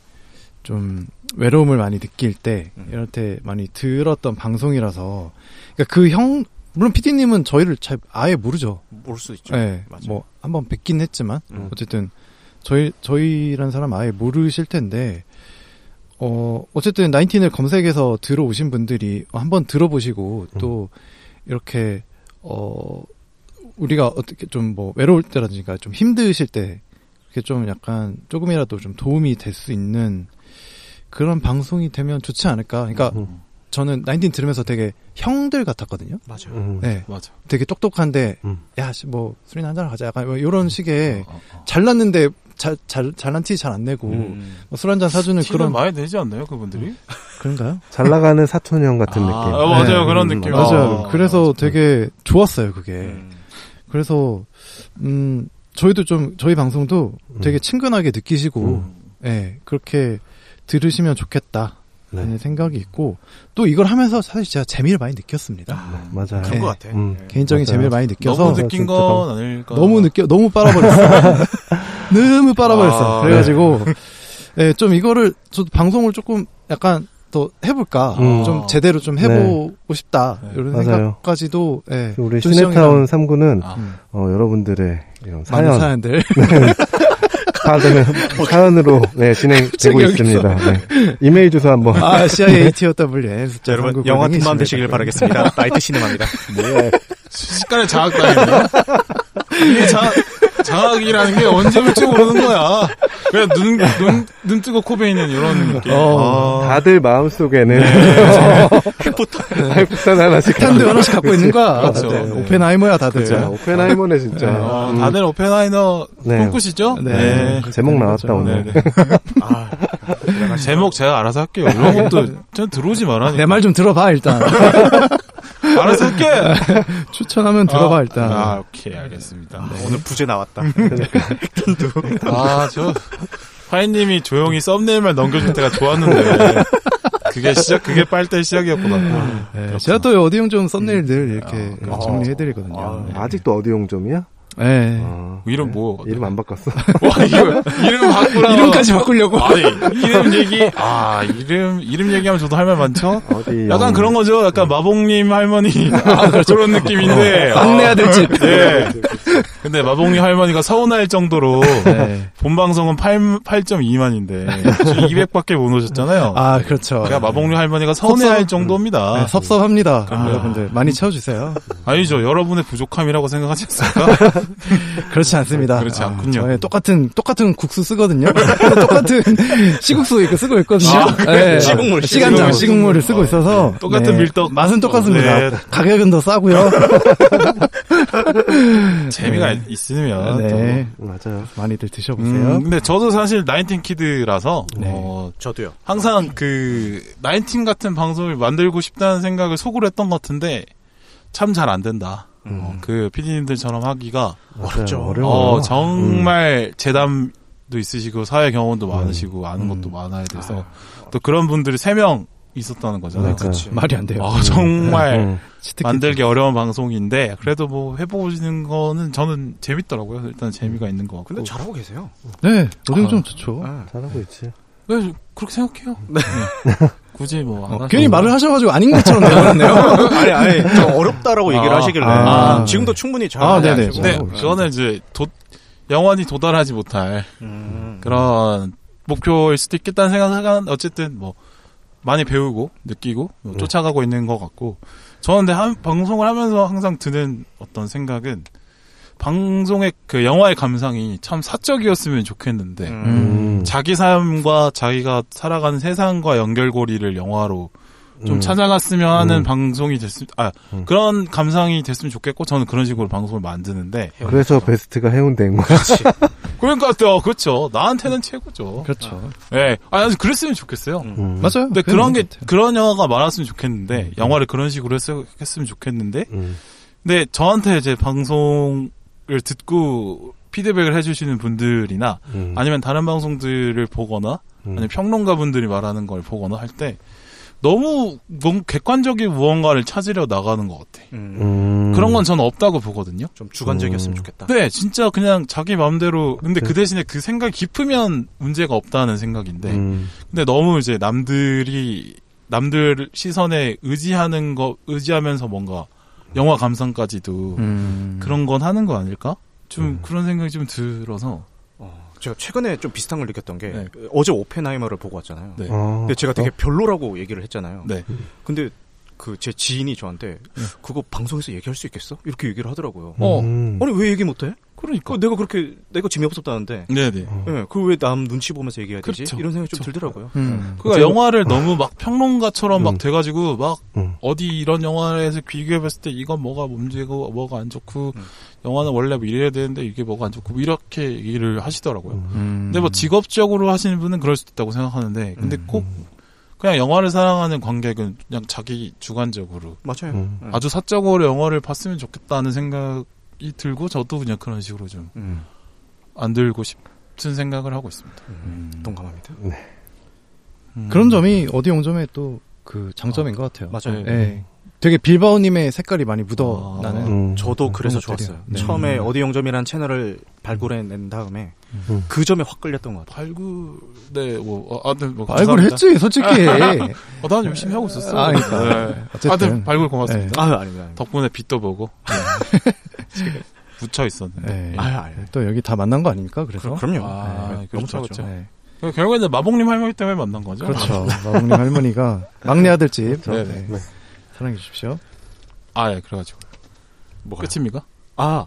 좀 외로움을 많이 느낄 때 음. 이럴 때 많이 들었던 방송이라서 그러니까 그 형 물론 PD님은 저희를 잘 아예 모르죠. 모를 수 있죠. 네, 맞아요. 뭐 한번 뵙긴 했지만 음. 어쨌든 저희 저희란 사람 아예 모르실 텐데 어 어쨌든 나인틴을 검색해서 들어오신 분들이 한번 들어보시고 또 이렇게 어 우리가 어떻게 좀 뭐 외로울 때라든지 좀 힘드실 때 이렇게 좀 약간 조금이라도 좀 도움이 될 수 있는 그런 방송이 되면 좋지 않을까. 그러니까 음. 저는 나인틴 들으면서 되게 형들 같았거든요. 맞아요. 음. 네, 맞아. 되게 똑똑한데 음. 야, 씨, 뭐 술이나 한잔 하자. 약간 뭐 이런 식의 어, 어. 잘났는데 잘, 잘, 잘난 티 잘 안 내고 음. 뭐술 한잔 사주는 그런 많이 내지 않나요, 그분들이? 그런가요? 잘 나가는 사촌 형 같은 아, 느낌. 아, 맞아요. 네. 그런 음, 느낌. 맞아요. 아, 그래서 맞아. 되게 좋았어요, 그게. 음. 그래서 음 저희도 좀 저희 방송도 되게 친근하게 느끼시고 음. 예, 그렇게 들으시면 좋겠다. 네. 라는 생각이 있고 또 이걸 하면서 사실 제가 재미를 많이 느꼈습니다. 맞아요. 그런 네. 것 같아. 음. 네. 개인적인 맞아요. 재미를 많이 느껴서 너무 느낀 건 아닐까. 너무 느껴 너무 빨아버렸어. 너무 빨아버렸어. 아, 그래가지고 예, 좀 이거를 저도 방송을 조금 약간 더 해볼까, 음. 좀 제대로 좀 해보고 싶다 네. 이런 맞아요. 생각까지도 예, 우리 시네타운 형이랑 3구는 아, 음, 어, 여러분들의 이런 많은 사연, 사연들 사연을 사연으로 네, 진행되고 있습니다. 네. 이메일 주소 한번. 아 CIATOWN 자, 숫자 여러분 39 영화 틈만 되시길 바라겠습니다. 나이트 시네마입니다. 네. 이게 장, 장악이라는 게 언제 올지 모르는 거야. 그냥 눈, 눈, 눈 뜨고 코 베이는 이런 느낌. 어. 아. 다들 마음속에는 핵폭탄 하나씩 탄도 하나씩 갖고 있는 거야. 그렇죠. 네, 네. 오펜하이머야 다들. 진짜 오펜하이머네 진짜. 어, 음. 다들 오펜하이너 네. 꿈꾸시죠? 네. 제목 나왔다 그렇죠. 오늘. 네, 네. 아, 제목 제가 알아서 할게요. 이런 것도 전 들어오지 말라니까. 내말 좀 들어봐 일단. 알아서 할게. 추천하면 들어봐 일단. 아, 오케이, 알겠습니다. 오늘 부제 나왔다. 아, 저, 파이님이 조용히 썸네일만 넘겨줄 때가 좋았는데, 그게 시작, 그게 빨대 시작이었구나. 네, 제가 또 어디용 좀 썸네일 늘 이렇게 아. 정리해드리거든요. 아, 네. 아직도 어디 용점이야? 네. 어, 이름 뭐? 이름 안 바꿨어. 와, 이거, 이름 바꾸라. 이름까지 바꾸려고. 아니, 이름 얘기, 아, 이름, 이름 얘기하면 저도 할 말 많죠? 어디 약간 영- 그런 거죠. 약간 마봉님 할머니. 그런 느낌인데. 안 내야 될 집. 예. 근데 마봉님 할머니가 서운할 정도로 네. 본 방송은 8, 8.2만인데 200밖에 못 오셨잖아요. 아 그렇죠. 그러니까 마봉님 할머니가 서운해할 섭섭- 정도입니다. 네, 섭섭합니다. 아. 여러분들 많이 채워주세요. 아니죠. 여러분의 부족함이라고 생각하지 않습니까? 그렇지 않습니다. 그렇지 아, 않군요. 저희 똑같은 똑같은 국수 쓰거든요. 똑같은 시국수 이거 쓰고 있거든요. 아, 네. 시국물, 시간장 시국물. 시국물을 쓰고 있어서 똑같은 네. 밀떡. 맛은 똑같습니다. 네. 가격은 더 싸고요. 재미가 있으면. 네. 맞아요. 많이들 또. 드셔보세요. 음, 근데 저도 사실 나인틴 키드라서 네. 어, 저도요. 항상 그 나인틴 같은 방송을 만들고 싶다는 생각을 속으로 했던 것 같은데 참 잘 안 된다. 어, 그 피디님들처럼 하기가. 어렵죠. 어려워요. 어, 정말 재담도 있으시고 사회 경험도 많으시고 아는 음. 것도 많아야 돼서 또 그런 분들이 세 명 있었다는 거잖아요. 그치. 말이 안 돼요. 아, 정말 음. 만들기 어려운 방송인데 그래도 뭐 해보시는 거는 저는 재밌더라고요. 일단 재미가 있는 것 같고. 근데 잘하고 계세요. 네, 노래 아. 좀 좋죠. 네. 잘하고 있지. 네, 그렇게 생각해요. 네. 굳이 뭐안 어, 괜히 말을 하셔가지고 아닌 것처럼 되버렸네요. 아니, 아니, 좀 어렵다라고 얘기를 아, 하시길래. 아. 지금도 충분히 잘. 아, 네네. 아시고. 네. 그거는 이제 도, 영원히 도달하지 못할 음. 그런 목표일 수도 있겠다는 생각은 어쨌든 뭐 많이 배우고 느끼고 뭐 네. 쫓아가고 있는 것 같고 저는 근데 한, 방송을 하면서 항상 드는 어떤 생각은 방송의 그 영화의 감상이 참 사적이었으면 좋겠는데 음. 음. 자기 삶과 자기가 살아가는 세상과 연결고리를 영화로 좀 음. 찾아갔으면 하는 음. 방송이 됐으면 아 음. 그런 감상이 됐으면 좋겠고 저는 그런 식으로 방송을 만드는데 그래서 베스트가 해운대인 거야. 그러니까 또 그렇죠 나한테는 최고죠. 그렇죠. 예, 아 아주 그랬으면 좋겠어요. 음. 맞아요. 근데 그런 게 같아요. 그런 영화가 많았으면 좋겠는데 영화를 그런 식으로 했, 했으면 좋겠는데 음. 근데 저한테 이제 방송 을 듣고 피드백을 해주시는 분들이나 음. 아니면 다른 방송들을 보거나 음. 아니면 평론가 분들이 말하는 걸 보거나 할 때 너무 너무 객관적인 무언가를 찾으려 나가는 것 같아. 음, 음. 그런 건 저는 없다고 보거든요. 좀 주관적이었으면 음. 좋겠다. 네, 진짜 그냥 자기 마음대로. 근데 그 네. 대신에 그 생각이 깊으면 문제가 없다는 생각인데. 음. 근데 너무 이제 남들이 남들 시선에 의지하는 거 의지하면서 뭔가 영화 감상까지도 음. 그런 건 하는 거 아닐까? 좀 음. 그런 생각이 좀 들어서. 어, 제가 최근에 좀 비슷한 걸 느꼈던 게 네. 어제 오펜하이머를 보고 왔잖아요. 네. 어. 근데 제가 되게 별로라고 얘기를 했잖아요. 네. 근데 그 제 지인이 저한테 그거 방송에서 얘기할 수 있겠어? 이렇게 얘기를 하더라고요. 어. 음. 아니 왜 얘기 못해? 그러니까. 그 내가 그렇게 내가 재미없었다는데 네네. 어. 예, 그걸 왜남 눈치 보면서 얘기해야 되지? 그렇죠. 이런 생각이 좀 그렇죠. 들더라고요. 음. 그러니까 영화를 너무 막 평론가처럼 막 음. 돼가지고 막 음. 어디 이런 영화에서 비교해봤을 때 이건 뭐가 문제고 뭐가 안 좋고 음. 영화는 원래 뭐 이래야 되는데 이게 뭐가 안 좋고 뭐 이렇게 얘기를 하시더라고요. 음. 음. 근데 뭐 직업적으로 하시는 분은 그럴 수도 있다고 생각하는데 근데 음. 꼭 그냥 영화를 사랑하는 관객은 그냥 자기 주관적으로 맞아요. 음. 음. 아주 사적으로 영화를 봤으면 좋겠다는 생각 이 들고 저도 그냥 그런 식으로 좀안 음. 들고 싶은 생각을 하고 있습니다. 음. 동감합니다. 음. 그런 점이 어디 용점의 또 그 장점인 것 같아요. 맞아요. 네. 예. 되게 빌바오님의 색깔이 많이 묻어 아. 나는. 음. 저도 그래서 그런 것들이요. 좋았어요. 네. 처음에 음. 어디 영점이라는 채널을 발굴해낸 다음에 음. 그 점에 확 끌렸던 것 같아요. 발굴 네뭐 어, 아무튼 뭐 발굴 감사합니다. 했지, 솔직히. 어, 난 열심히 하고 있었어. 아, 그러니까. 네. 어쨌든. 하여튼 발굴 고맙습니다. 아, 아닙니다. 아닙니다. 덕분에 빛도 보고 네. 묻혀 있었는데. 예. 아, 아니. 또 여기 다 만난 거 아닙니까? 그래서. 그, 럼 요 아, 네, 그렇죠, 너무 좋았죠. 그렇죠. 예. 결국에는 마봉님 할머니 때문에 만난 거죠. 그렇죠. 마봉님 할머니가 막내 아들집 네, 네. 네. 사랑해 주십시오. 아, 예, 그래가지고. 뭐가요? 끝입니까? 아,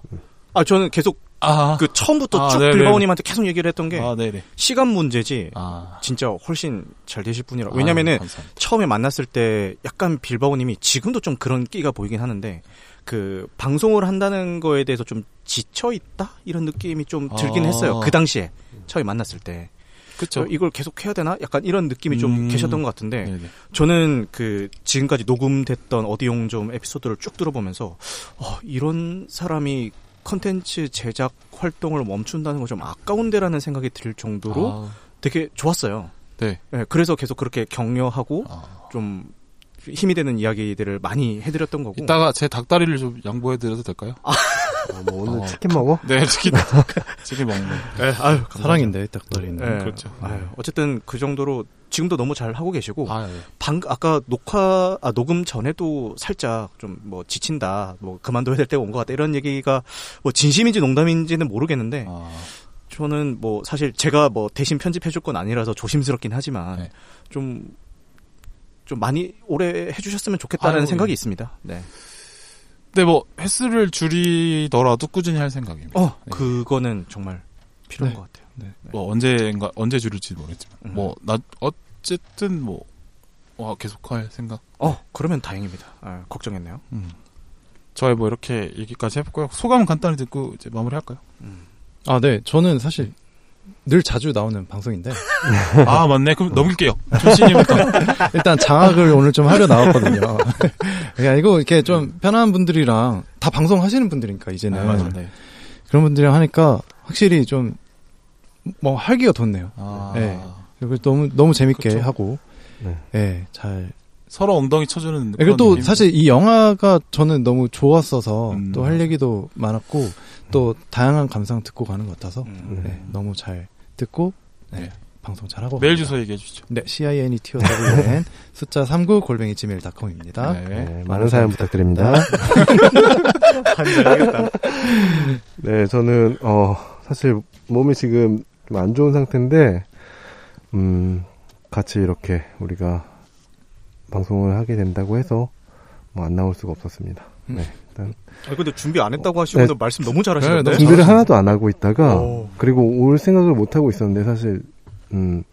아 저는 계속 아, 그 처음부터 아, 쭉. 빌바오님한테 계속 얘기를 했던 게 아, 네네. 시간 문제지. 아. 진짜 훨씬 잘 되실 분이라. 왜냐면은. 처음에 만났을 때 약간 빌바오님이 지금도 좀 그런 끼가 보이긴 하는데 그 방송을 한다는 거에 대해서 좀 지쳐 있다 이런 느낌이 좀 들긴 아. 했어요. 그 당시에 처음에 만났을 때. 저 이걸 계속 해야 되나? 약간 이런 느낌이 좀 음. 계셨던 것 같은데 네네. 저는 그 지금까지 녹음됐던 어디용 좀 에피소드를 쭉 들어보면서 어, 이런 사람이 컨텐츠 제작 활동을 멈춘다는 건좀 아까운데라는 생각이 들 정도로 아, 되게 좋았어요. 네. 네, 그래서 계속 그렇게 격려하고 아. 좀 힘이 되는 이야기들을 많이 해드렸던 거고. 이따가 제 닭다리를 좀 양보해드려도 될까요? 어, 뭐 오늘 어. 치킨 먹어? 네, 치킨, 치킨 먹는. 네, 아유, 사랑인데 딱떨리는. 네, 그렇죠. 아유, 어쨌든 그 정도로 지금도 너무 잘 하고 계시고 아, 예. 방 아까 녹화 아 녹음 전에도 살짝 좀 뭐 지친다 뭐 그만둬야 될 때가 온 것 같다 이런 얘기가 뭐 진심인지 농담인지는 모르겠는데 아, 저는 뭐 사실 제가 뭐 대신 편집해 줄 건 아니라서 조심스럽긴 하지만 네. 좀 좀 많이 오래 해주셨으면 좋겠다는 아유, 생각이 예. 있습니다. 네. 근데 뭐, 횟수를 줄이더라도 꾸준히 할 생각입니다. 어, 네. 그거는 정말 필요한 네. 것 같아요. 네. 뭐, 언제인가, 언제 줄일지 모르겠지만. 음. 뭐, 나, 어쨌든 뭐, 와, 계속할 생각. 어, 그러면 다행입니다. 아, 걱정했네요. 음. 저희 뭐 이렇게 얘기까지 해볼까요? 소감 간단히 듣고 이제 마무리 할까요? 아, 네. 저는 사실 늘 자주 나오는 방송인데 아, 맞네. 그럼 넘길게요. 조신이부터. 일단 장악을 오늘 좀 하려 나왔거든요. 그게 아니고 이렇게 좀 편한 분들이랑 다 방송하시는 분들이니까 이제는 네, 맞아. 네. 그런 분들이랑 하니까 확실히 좀뭐 활기가 돋네요. 아, 네. 그리고 너무 너무 재밌게 그쵸. 하고 네. 예, 잘. 서로 엉덩이 쳐주는. 네, 그리고 또? 사실 이 영화가 저는 너무 좋았어서 음. 또할 얘기도 많았고 또 다양한 감상 듣고 가는 것 같아서 음. 네, 너무 잘 듣고 네, 네. 방송 잘하고 메일 갑니다. 주소 얘기해 주시죠. 네, CINETOWN 숫자 39 골뱅이 gmail.com입니다. 네. 네, 많은 사연 부탁드립니다. 네, 저는 어 사실 몸이 지금 좀 안 좋은 상태인데 음 같이 이렇게 우리가 방송을 하게 된다고 해서 뭐 안 나올 수가 없었습니다. 네, 일단 아, 근데 준비 안 했다고 하시고도 말씀 너무 잘하시는데. 네, 준비를 하나도 안 하고 있다가 오. 그리고 올 생각을 못 하고 있었는데 사실 음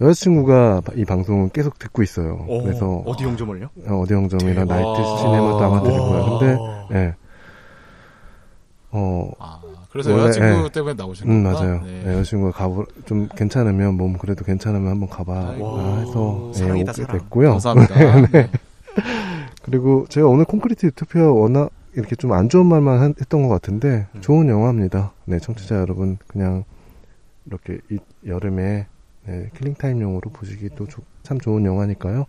여자친구가 이 방송을 계속 듣고 있어요. 오, 그래서 어디 용점을요? 어, 어디 영점이나 대박. 나이트 시네마도 아마 들을 거예요. 근데 예. 어, 아, 그래서 원래, 여자친구 예. 때문에 나오신 음, 거구나. 맞아요. 네. 네, 여자친구가 가보, 좀 괜찮으면, 몸 그래도 괜찮으면 한번 가봐. 아이고. 아, 해서, 예, 사랑이다, 오게 사랑. 됐고요. 감사합니다. 네. 그리고 제가 오늘 콘크리트 유토피아 워낙 이렇게 좀 안 좋은 말만 한- 했던 것 같은데, 음. 좋은 영화입니다. 네, 청취자 여러분, 그냥, 이렇게 이 여름에, 네, 킬링타임용으로 보시기도 조- 참 좋은 영화니까요.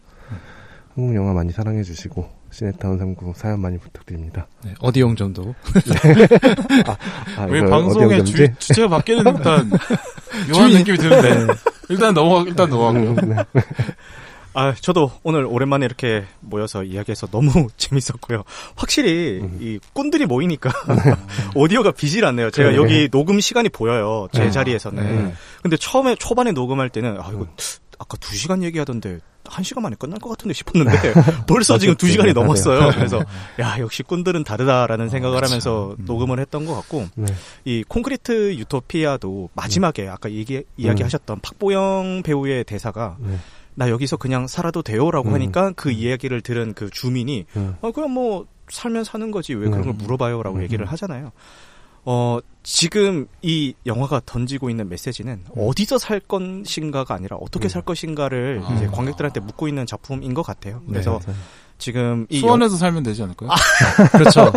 한국 영화 많이 사랑해 주시고, 시네타운 3구 사연 많이 부탁드립니다. 네, 어디 용점도. 아, 우리 이거 어디 방송의? 주, 주제가 바뀌는 듯한 묘한 느낌이 드는데 일단 넘어가 일단 넘어가고요. 네. 아, 저도 오늘 오랜만에 이렇게 모여서 이야기해서 너무 재밌었고요. 확실히 음. 이 꾼들이 모이니까 오디오가 비질 않네요. 제가 네. 여기 녹음 시간이 보여요. 제 네. 자리에서는. 네. 근데 처음에 초반에 녹음할 때는 아 음. 이거 아까 2시간 얘기하던데 1시간 만에 끝날 것 같은데 싶었는데 벌써 지금 2시간이 맞아요. 넘었어요. 그래서 야, 역시 꾼들은 다르다라는 생각을 하면서 음. 녹음을 했던 것 같고 네. 이 콘크리트 유토피아도 마지막에 아까 얘기 이야기하셨던 박보영 배우의 대사가 네. 나 여기서 그냥 살아도 돼요라고 음. 하니까 그 이야기를 들은 그 주민이 음. 어 그냥 뭐 살면 사는 거지 왜 그런 걸 음. 물어봐요라고 음. 얘기를 하잖아요. 어 지금 이 영화가 던지고 있는 메시지는 어디서 살 것인가가 아니라 어떻게 음. 살 것인가를 아. 이제 관객들한테 묻고 있는 작품인 것 같아요. 네, 그래서 맞아요. 지금 이 수원에서 살면 되지 않을까요? 그렇죠.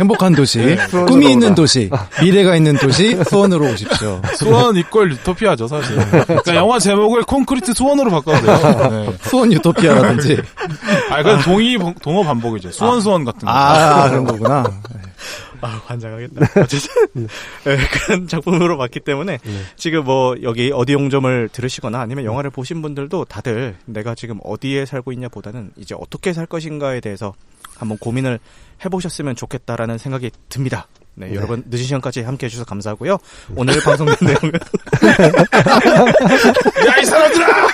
행복한 도시, 네, 꿈이 있는 오라. 도시, 미래가 있는 도시, 수원으로 오십시오. 수원 이퀄 유토피아죠 사실. 그러니까 영화 제목을 콘크리트 수원으로 바꿔도 돼요. 네. 수원 유토피아라든지. 아, 그건 동의 동어 반복이죠. 수원 수원 같은 거. 아, 그런 거구나. 아, 환장하겠다. 어쨌든 네, 그런 작품으로 봤기 때문에 네. 지금 뭐 여기 어디 용점을 들으시거나 아니면 영화를 보신 분들도 다들 내가 지금 어디에 살고 있냐보다는 이제 어떻게 살 것인가에 대해서 한번 고민을 해보셨으면 좋겠다라는 생각이 듭니다. 네, 네. 여러분 늦은 시간까지 함께 해 주셔서 감사하고요. 오늘 방송된 내용은 야 이 사람들아!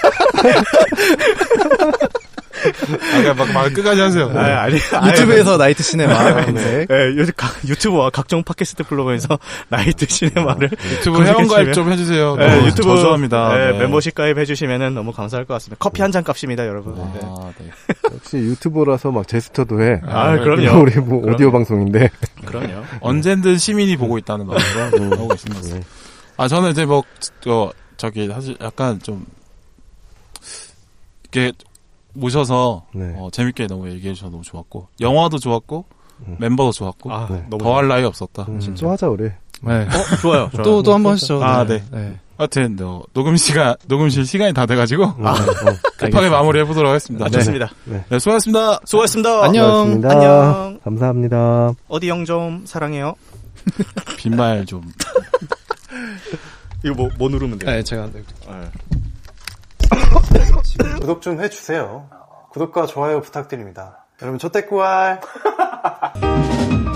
아까 막, 말 끝까지 하세요. 아, 아니 유튜브에서 나이트 시네마 검색. 네, 요즘 각 유튜브와 각종 팟캐스트 플랫폼에서 나이트 시네마를 유튜브 회원 가입 좀 해주세요. 네, 너무 유튜브 저조합니다. 네, 네. 멤버십 가입해 주시면은 너무 감사할 것 같습니다. 커피 한 잔 값입니다, 여러분. 네. 아, 네. 역시 유튜버라서 막 제스처도 해. 아, 네, 그럼요. 우리 뭐 오디오 방송인데. 그럼요. 언젠든 시민이 보고 있다는 마음으로 하고 있습니다. 네. 아 저는 이제 뭐 저, 저기 사실 약간 좀 이렇게 모셔서 네. 어, 재밌게 너무 얘기해 주셔서 너무 좋았고 영화도 좋았고 음. 멤버도 좋았고 아, 네. 더할 나위 없었다. 음, 진짜. 또 하자 우리. 네. 어, 좋아요. 또, 또 한 번 하시죠. 아, 네. 네. 하여튼 너, 녹음 시간 녹음실 시간이 다 돼가지고 아, 어, 급하게. 마무리해 보도록 하겠습니다. 아, 네. 좋습니다. 네, 수고하셨습니다. 수고하셨습니다. 안녕. 안녕. 감사합니다. 어디 영점 사랑해요. 빈말 좀. 이거 뭐, 뭐 누르면 돼요? 네, 제가. 네. 구독 좀 해주세요. 구독과 좋아요 부탁드립니다. 여러분, 저때꾸알!